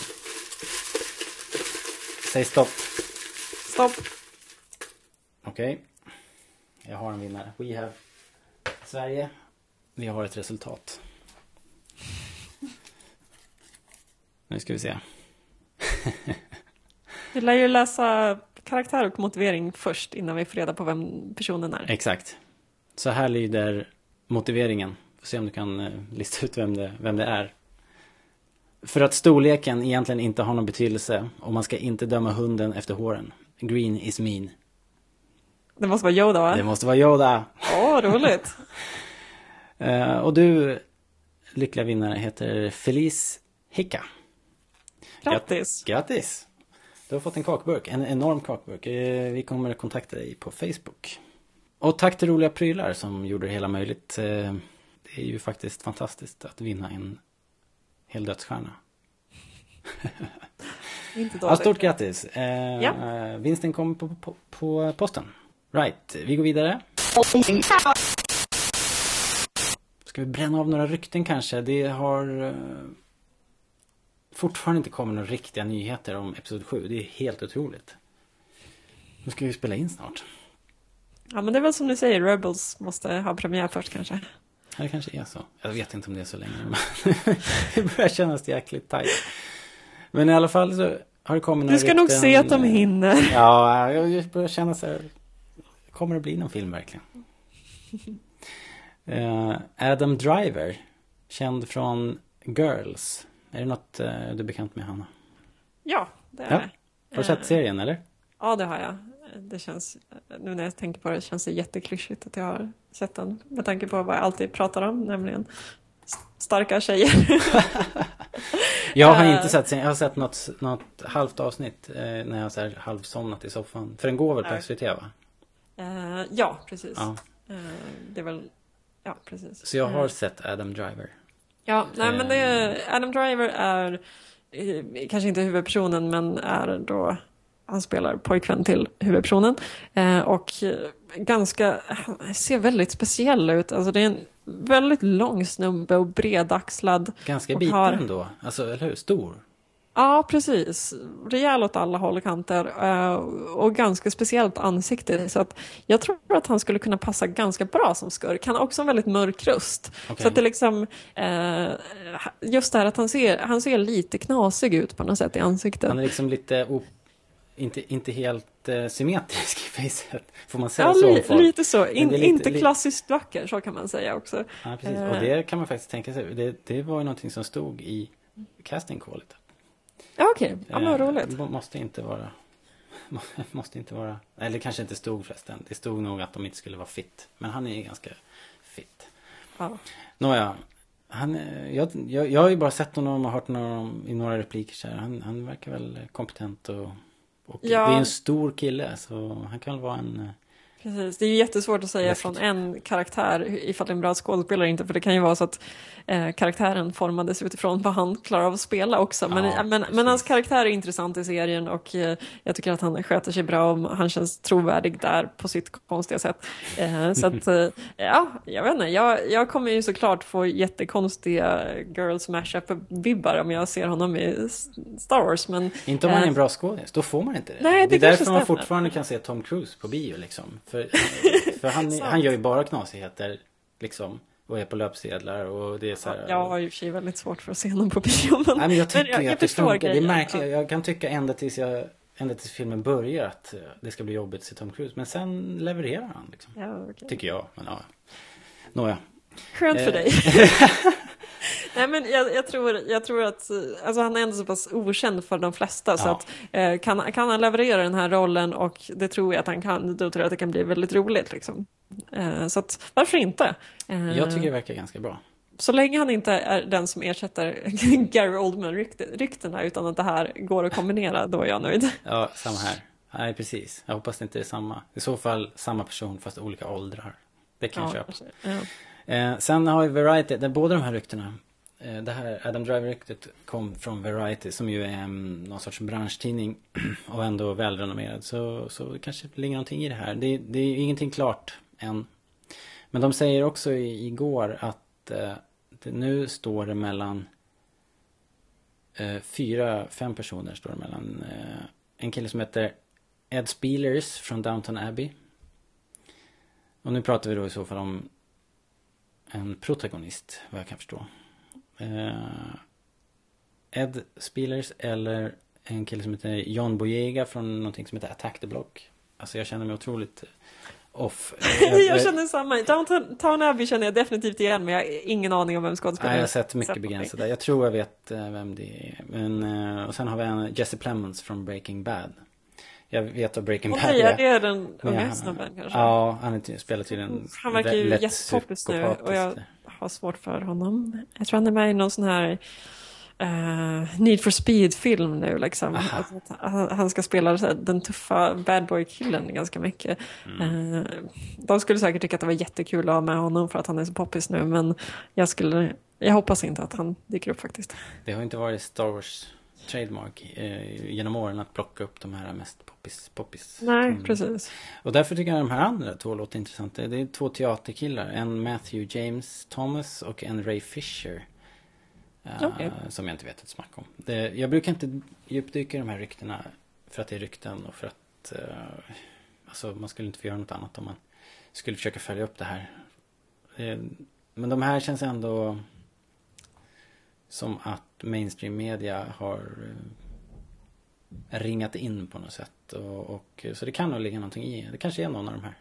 Säg stopp. Stopp. Okej. Jag har en vinnare. We have Sverige. Vi har ett resultat. Nu ska vi se. Vi lär ju läsa karaktär och motivering först innan vi får reda på vem personen är. Exakt. Så här lyder motiveringen. Får se om du kan eh, lista ut vem det, vem det är. För att storleken egentligen inte har någon betydelse och man ska inte döma hunden efter håren. Green is mean. Det måste vara Yoda va? Det måste vara Yoda. Åh, roligt. Eh, och du, lyckliga vinnare, heter Felice Hicka. Grattis. Grattis! Du har fått en kakburk, en enorm kakburk. Eh, Vi kommer att kontakta dig på Facebook. Och tack till Roliga Prylar som gjorde det hela möjligt. Eh, Det är ju faktiskt fantastiskt att vinna en hel dödsstjärna. Inte Ja, dåligt. stort grattis! Eh, Ja. Vinsten kommer på, på, på posten. Right, vi går vidare. Ska vi bränna av några rykten kanske? Det har eh, fortfarande inte kommit några riktiga nyheter om Episod 7. Det är helt otroligt. Nu ska vi spela in snart. Ja, men det är väl som du säger, Rebels måste ha premiär först kanske. Ja, det kanske är så. Jag vet inte om det är så länge. Men det börjar kännas jäkligt tajt. Men i alla fall så har det kommit några Du ska nog se att de hinner. Ja, jag börjar känna så här. Kommer det bli någon film verkligen? Eh, Adam Driver. Känd från Girls. Är det något eh, du är bekant med Hanna? Ja, det är Ja. Har du sett Eh, serien eller? Ja, det har jag. Det känns, nu när jag tänker på det, känns det jätteklyschigt att jag har sett den. Med tanke på vad jag alltid pratar om, nämligen starka tjejer. Jag har Eh, inte sett. Jag har sett något, något halvt avsnitt. Eh, när jag har halvsomnat i soffan. För den går väl på. SVT va? Eh, ja, precis. Ja. Det är väl, ja precis. Så jag har sett Adam Driver. Ja, nej men det Adam Driver är kanske inte huvudpersonen men är då han spelar pojkvän till huvudpersonen eh, och ganska, ser väldigt speciell ut. Alltså det är en väldigt lång snubbe och bredaxlad. Ganska och biten har- ändå. Alltså, eller hur? Stor. Ja, precis. Rejäl åt alla håll och kanter eh, och ganska speciellt ansikte. Så att jag tror att han skulle kunna passa ganska bra som skurk. Han har också en väldigt mörk röst. Okej. Så att det liksom, eh, just det här att han ser, han ser lite knasig ut på något sätt i ansiktet. Han är liksom lite. Inte, inte helt eh, symmetrisk i facet. Får man säga Ja, så li, folk? lite så. In, lite- inte klassiskt vacker, så kan man säga också. Ja, precis. Eh, Och det kan man faktiskt tänka sig. Det, det var ju någonting som stod i casting callet. Ja, okej. Ja, men Eh, roligt. må- Måste inte vara... Måste inte vara... Eller kanske inte stod förresten. Det stod nog att de inte skulle vara fit. Men han är ju ganska fit. Ja. Nåja. Han, eh, jag, jag, jag har ju bara sett honom och hört honom i några repliker så här. Han, han verkar väl kompetent och... och Ja. Det är en stor kille så han kan väl vara en... eh, Precis, det är ju jättesvårt att säga från en karaktär ifall det är en bra skådespelare inte, för det kan ju vara så att eh, karaktären formades utifrån vad han klarar av att spela också. Men, Ja, men, men hans karaktär är intressant i serien och eh, jag tycker att han sköter sig bra och han känns trovärdig där på sitt konstiga sätt. Eh, så att, eh, ja, jag vet inte, jag, jag kommer ju såklart få jättekonstiga girls mashup-vibbar om jag ser honom i Star Wars, men... Inte om man är eh, en bra skådis, då får man inte det. Nej, det det är därför man stämmer. fortfarande kan se Tom Cruise på bio liksom. För, för han, han gör ju bara knasigheter liksom. och är på löpsedlar och det är så här, Jag har ju i och för sig väldigt svårt för att se honom på bio. Men, Nej, men jag tycker men ju att det funkar. Det är grejen. märkligt. Jag kan tycka ända tills, jag, ända tills filmen börjar att eh, det ska bli jobbigt att se Tom Cruise. Men sen levererar han liksom. Ja, okej. Tycker jag. Men ja. Nåja. Skönt för Eh, dig. Nej men jag, jag, tror, jag tror att, alltså han är ändå så pass okänd för de flesta så Ja. att eh, kan, kan han leverera den här rollen och det tror jag att han kan, då tror jag att det kan bli väldigt roligt liksom. Eh, så att varför inte? Eh, Jag tycker det verkar ganska bra. Så länge han inte är den som ersätter Gary Oldman-ryktena utan att det här går att kombinera, då är jag nöjd. Ja, samma här. Nej, precis. Jag hoppas det inte är samma. I så fall samma person fast olika åldrar. Det kan jag Ja, köpa. Ja. Eh, sen har vi Variety, där båda de här ryktena. Eh, det här Adam Driver-ryktet kom från Variety som ju är mm, någon sorts branschtidning och ändå välrenommerad. Så, så det kanske ligger någonting i det här. Det, det är ju ingenting klart än. Men de säger också i, igår att eh, det, nu står det mellan eh, fyra, fem personer står det mellan. Eh, en kille som heter Ed Spielers från Downton Abbey. Och nu pratar vi då i så fall om en protagonist, vad jag kan förstå. Eh, Ed Spielers eller en kille som heter John Boyega från någonting som heter Attack the Block. Alltså jag känner mig otroligt off. jag känner samma. Downton Town Abbey känner jag definitivt igen men jag har ingen aning om vem skådespelaren Nej, jag är. har sett mycket någonting. begränsat där. Jag tror jag vet eh, vem det är. Men, eh, och sen har vi en Jesse Plemons från Breaking Bad. Jag vet vad Breaking Bad är. är det den Men unga snubben kanske? Ja, han är spelar tydligen Han verkar ju jättepoppis nu och jag. Har svårt för honom. Jag tror han är med i någon sån här eh, Need for Speed-film nu liksom. Alltså, att han, han ska spela här, den tuffa bad boy-killen ganska mycket. Mm. Eh, de skulle säkert tycka att det var jättekul att ha med honom för att han är så poppis nu men jag skulle, jag hoppas inte att han dyker upp faktiskt. Det har inte varit Star Wars trademark eh, genom åren att plocka upp de här mest poppis. poppis Nej, Mm. precis. Och därför tycker jag de här andra två låter intressanta. Det är två teaterkillar. En Matthew James Thomas och en Ray Fisher. Eh, Okej. Som jag inte vet ett smack om. Det, jag brukar inte djupdyka i de här ryktena för att det är rykten och för att eh, alltså man skulle inte få göra något annat om man skulle försöka följa upp det här. Eh, men de här känns ändå som att mainstream media har eh, ringat in på något sätt. Och, och, så det kan nog ligga någonting i. Det kanske är någon av de här.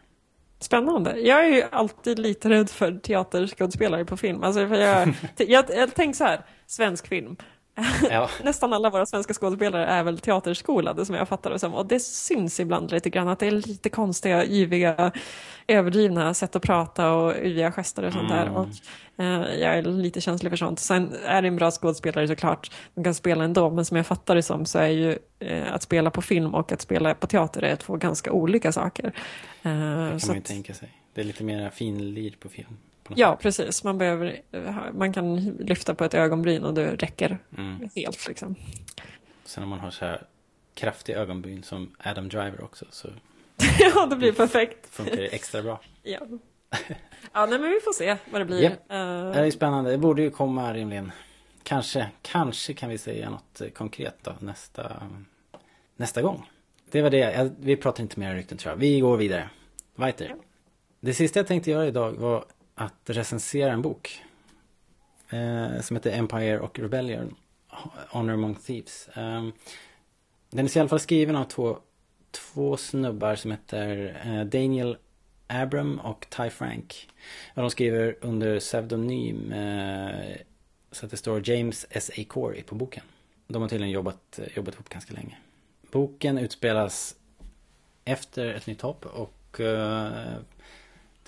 Spännande. Jag är ju alltid lite rädd för teaterskådespelare på film. Alltså för jag, jag, jag tänker så här, svensk film. Ja. Nästan alla våra svenska skådespelare är väl teaterskolade som jag fattar det som. Och det syns ibland lite grann att det är lite konstiga, yviga, överdrivna sätt att prata och yviga gester och sånt där. Mm. Och, eh, jag är lite känslig för sånt. Sen är det en bra skådespelare såklart. De kan spela ändå. Men som jag fattar det som så är ju eh, att spela på film och att spela på teater är två ganska olika saker. Eh, Det kan man ju att- tänka sig. Det är lite mer finlir på film. Ja, precis. Man, behöver, man kan lyfta på ett ögonbryn och det räcker Mm. helt. Liksom. Sen om man har så här kraftiga ögonbryn som Adam Driver också så ja, det blir perfekt. funkar det extra bra. Ja. ja, nej, men vi får se vad det blir. Japp. Eh, Det är spännande. Det borde ju komma rimligen. Kanske, kanske kan vi säga något eh, konkret då nästa, nästa gång. Det var det. Jag, vi pratar inte mer rykten tror jag. Vi går vidare. Weiter. Det sista jag tänkte göra idag var att recensera en bok. Eh, som heter Empire och Rebellion. Honor Among Thieves. Eh, den är i alla fall skriven av två, två snubbar som heter eh, Daniel Abram och Ty Frank. Och de skriver under pseudonym eh, så att det står James S.A. Corey på boken. De har tydligen jobbat, jobbat ihop ganska länge. Boken utspelas efter ett nytt hopp och eh,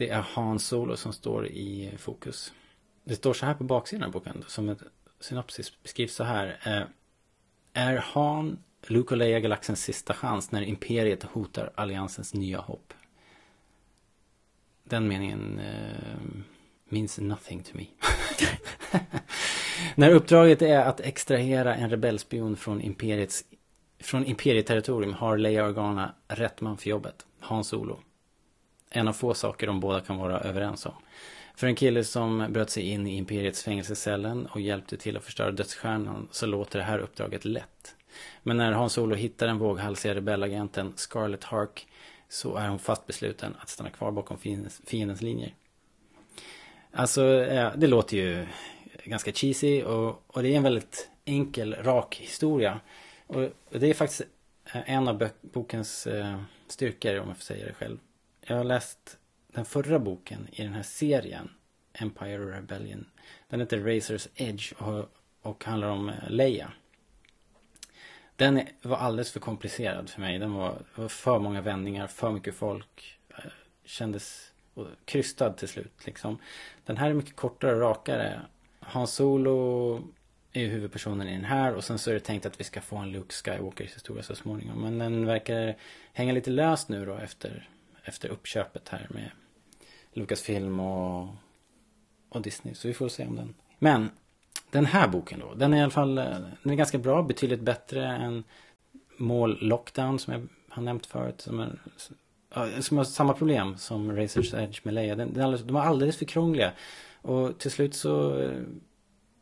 det är Han Solo som står i fokus. Det står så här på baksidan av boken som ett synopsis beskrivs så här. Eh, är Han Luke och Leia galaxens sista chans när imperiet hotar alliansens nya hopp? Den meningen eh, means nothing to me. När uppdraget är att extrahera en rebellspion från imperiets från imperieterritorium har Leia Organa rätt man för jobbet. Han Solo. En av få saker de båda kan vara överens om. För en kille som bröt sig in i imperiets fängelsecellen och hjälpte till att förstöra dödsstjärnan så låter det här uppdraget lätt. Men när Hans Solo hittar den våghalsiga rebellagenten Scarlet Hark så är hon fast besluten att stanna kvar bakom fiendens, linjer. Alltså, eh, det låter ju ganska cheesy och, och det är en väldigt enkel, rak historia. Och, det är faktiskt en av bokens eh, styrkor, om jag får säga det själv. Jag har läst den förra boken i den här serien, Empire Rebellion. Den heter Razor's Edge och, och handlar om eh, Leia. Den var alldeles för komplicerad för mig. Den var, var för många vändningar, för mycket folk. Eh, kändes krystad till slut liksom. Den här är mycket kortare och rakare. Hans Solo är ju huvudpersonen i den här och sen så är det tänkt att vi ska få en Luke Skywalkers historia så småningom. Men den verkar hänga lite löst nu då efter, efter uppköpet här med Lucasfilm och, och Disney. Så vi får se om den. Men den här boken då, den är i alla fall eh, den är ganska bra, betydligt bättre än Mål Lockdown som jag har nämnt förut. Som, är, eh, som har samma problem som Razor's Edge med Leia. Den, den alldeles, de är alldeles för krångliga. Och till slut så eh,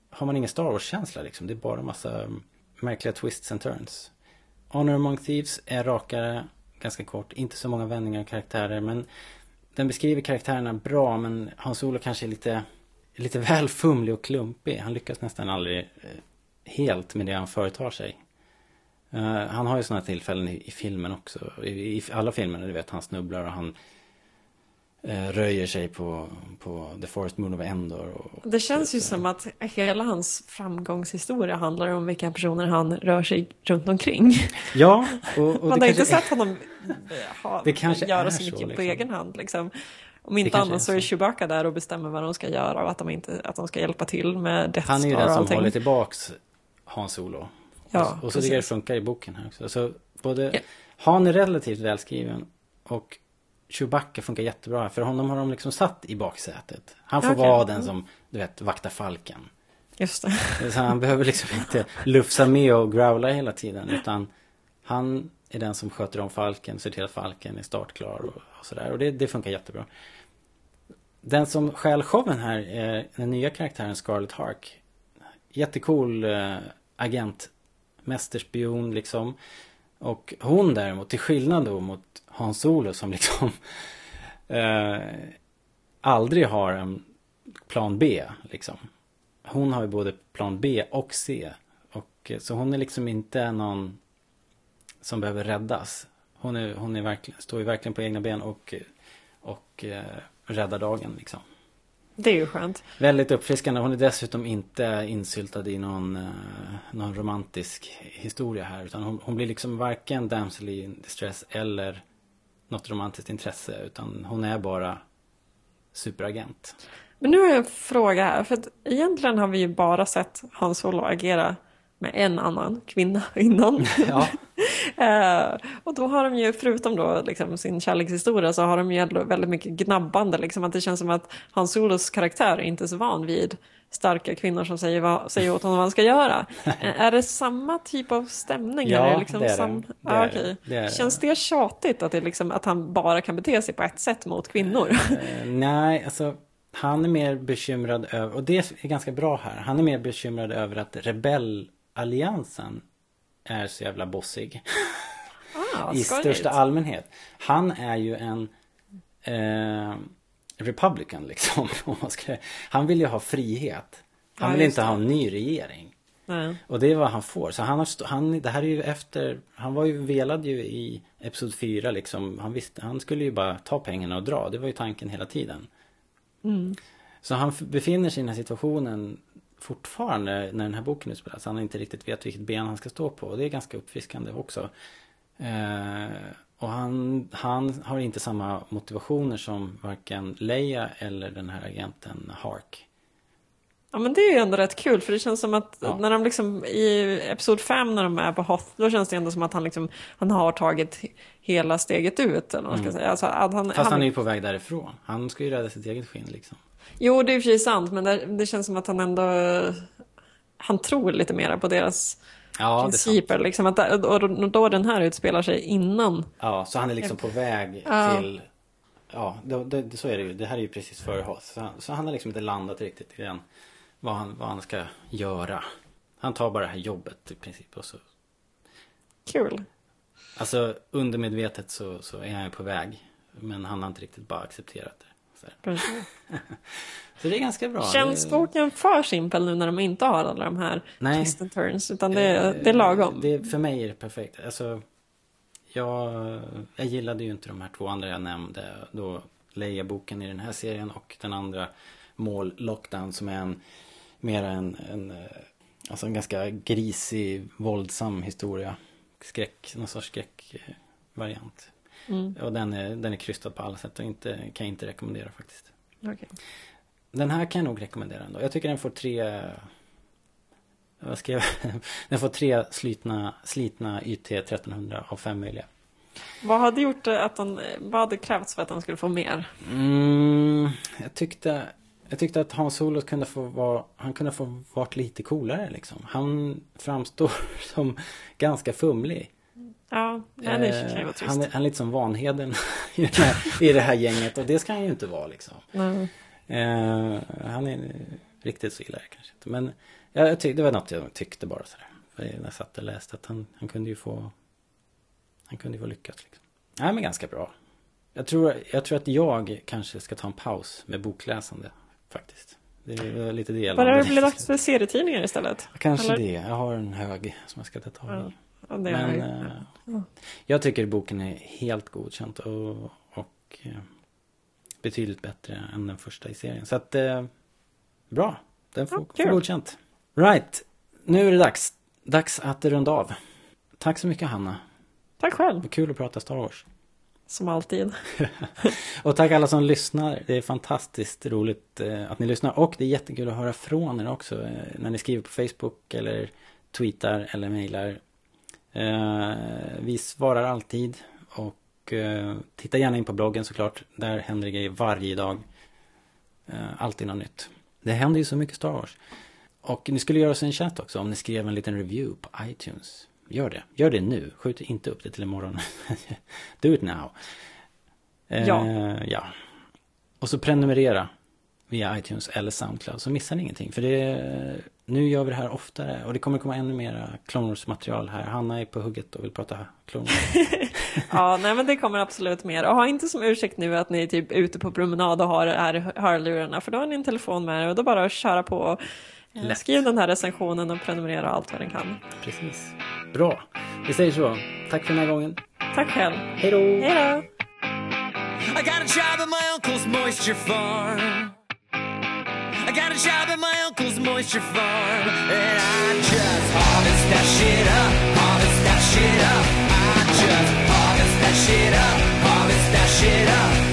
har man ingen Star Wars-känsla liksom. Det är bara massa mm, märkliga twists and turns. Honor Among Thieves är rakare, ganska kort, inte så många vändningar och karaktärer men den beskriver karaktärerna bra men Hans Olof kanske är lite, lite väl fumlig och klumpig. Han lyckas nästan aldrig eh, helt med det han företar sig. Uh, han har ju sådana tillfällen i, i filmen också. I, I, alla filmer, du vet, han snubblar och han uh, röjer sig på, på The Forest Moon of Endor. Och, det känns ju som att hela hans framgångshistoria handlar om vilka personer han rör sig runt omkring. Ja, och, och Man har inte sett honom ha, det kanske göra så mycket liksom. på egen hand. Liksom. Om inte annat så är Chewbacca där och bestämmer vad de ska göra och att de, inte, att de ska hjälpa till med Death Han är ju den som håller tillbaks Hans Solo. Ja, och, och så tycker jag det funkar i boken här också. Så både Han är relativt välskriven och Chewbacca funkar jättebra här. För honom har de liksom satt i baksätet. Han får Okej. vara den som, du vet, vaktar falken. Just det. Så han behöver liksom inte lufsa med och growla hela tiden. Utan han är den som sköter om falken, ser till att falken är startklar och, och sådär. Och det, det funkar jättebra. Den som stjäl showen här är den nya karaktären Scarlet Hark. Jättecool eh, agent. Mästerspion liksom. Och hon däremot, till skillnad då mot Hans Olo som liksom eh, aldrig har en plan B liksom. Hon har ju både plan B och C. Och, eh, så hon är liksom inte någon som behöver räddas. Hon, är, hon är verkligen, står ju verkligen på egna ben och, och eh, räddar dagen liksom. Det är ju skönt. Väldigt uppfriskande. Hon är dessutom inte insyltad i någon, eh, någon romantisk historia här. Utan hon, hon blir liksom varken damsel in distress eller något romantiskt intresse. Utan hon är bara superagent. Men nu har jag en fråga här. För att egentligen har vi ju bara sett Hans Solo agera med en annan kvinna innan. Ja. Eh, och då har de ju, förutom då liksom sin kärlekshistoria, så har de ju väldigt mycket gnabbande. Liksom, att det känns som att Hans Solos karaktär är inte så van vid starka kvinnor som säger, vad, säger åt honom vad han ska göra. Eh, är det samma typ av stämning? Ja, är liksom det är sam... Det ah, är okej. det. Det är. Känns det tjatigt att, det liksom, att han bara kan bete sig på ett sätt mot kvinnor? Eh, nej, alltså han är mer bekymrad över, och det är ganska bra här. Han är mer bekymrad över att rebellalliansen är så jävla bossig. Ah, I största allmänhet. Han är ju en eh, Republican liksom. Han vill ju ha frihet. Han Ja, vill inte det. ha en ny regering. Nej. Och det är vad han får. Så han har, han, det här är ju efter, han var ju velad ju i Episod 4 liksom. Han visste, han skulle ju bara ta pengarna och dra. Det var ju tanken hela tiden. Mm. Så han befinner sig i den här situationen fortfarande när den här boken utspelas. Han inte riktigt vet vilket ben han ska stå på. Och det är ganska uppfriskande också. Eh, och han, han har inte samma motivationer som varken Leia eller den här agenten Hark. Ja men det är ju ändå rätt kul för det känns som att Ja. när de liksom i Episod 5 när de är på Hoth då känns det ändå som att han liksom han har tagit he- hela steget ut eller vad man ska Mm. säga. Alltså, att han, Fast han är ju på väg därifrån. Han ska ju rädda sitt eget skinn liksom. Jo det är och för sig sant men det, det känns som att han ändå han tror lite mer på deras Ja, principer. Liksom, att, och då, den här utspelar sig innan. Ja, så han är liksom på väg Ja. till... Ja, det, det, så är det ju. Det här är ju precis före Hoth. Så han, så han har liksom inte landat riktigt i den. Vad han, vad han ska göra. Han tar bara det här jobbet i princip. Och så, Kul. alltså undermedvetet så, så är han ju på väg. Men han har inte riktigt bara accepterat det. Så, här. Precis. så det är ganska bra. Känns boken för simpel nu när de inte har alla de här Nej. twist and turns? Utan det, det är lagom. Det, för mig är det perfekt. Alltså, jag, jag gillade ju inte de här två andra jag nämnde. Då Leia-boken i den här serien och den andra Mål Lockdown som är en mer en, en alltså en ganska grisig, våldsam historia. Skräck, någon sorts skräckvariant. Mm. Och den är, den är krystad på alla sätt och inte, kan jag inte rekommendera faktiskt. Okay. Den här kan jag nog rekommendera ändå. Jag tycker den får tre vad ska jag, den får tre slitna, slitna YT 1300 av fem möjliga. Vad hade gjort att den, vad hade krävts för att den skulle få mer? Mm, jag tyckte jag tyckte att Hans Solo kunde få vara, han kunde få varit lite coolare liksom. Han framstår som ganska fumlig. Ja, eh, ju vara trist. Han är, han är lite som Vanheden i, det här, i det här gänget och det ska han ju inte vara liksom. Mm. Eh, han är riktigt så illa kanske inte. Men ja, jag tyck, det var något jag tyckte bara sådär. När jag satt och läste att han, han kunde ju få Han kunde ju få lyckas liksom. Nej men ganska bra. Jag tror, jag tror att jag kanske ska ta en paus med bokläsande faktiskt. Det är lite det jag Bara det blir dags för serietidningar istället? Kanske Eller? det. Jag har en hög som jag ska ta tag i. Ja, ja, Men äh, ja. jag tycker boken är helt godkänt och, och äh, betydligt bättre än den första i serien. Så att, äh, bra. Den får, ja, får godkänt. Right. Nu är det dags. Dags att runda av. Tack så mycket Hanna. Tack själv. Kul att prata Star Wars. Som alltid. och tack alla som lyssnar. Det är fantastiskt roligt eh, att ni lyssnar. Och det är jättekul att höra från er också. Eh, när ni skriver på Facebook eller tweetar eller mejlar. Eh, vi svarar alltid. Och titta gärna in på bloggen såklart. Där händer det grejer varje dag. alltid något nytt. Det händer ju så mycket Star Wars. Och ni skulle göra oss en chatt också om ni skrev en liten review på iTunes. Gör det. Gör det nu. Skjut inte upp det till imorgon. Do it now. Ja. Eh, ja. Och så prenumerera via iTunes eller Soundcloud så missar ni ingenting. För det, nu gör vi det här oftare och det kommer komma ännu mera Clone material här. Hanna är på hugget och vill prata Clone Ja, nej men det kommer absolut mer. Och ha inte som ursäkt nu att ni är typ ute på promenad och har är hörlurarna. För då har ni en telefon med er och då bara att köra på. Lätt. Skriv den här recensionen och prenumerera allt vad den kan. Precis. Bra. Vi säger så. Tack för den här gången. Tack själv. Hej då. Hej då. I got a job at my uncle's moisture farm. I got a job at my uncle's moisture farm. And I just harvest that shit up, harvest that shit up. I just harvest that shit up, harvest that shit up.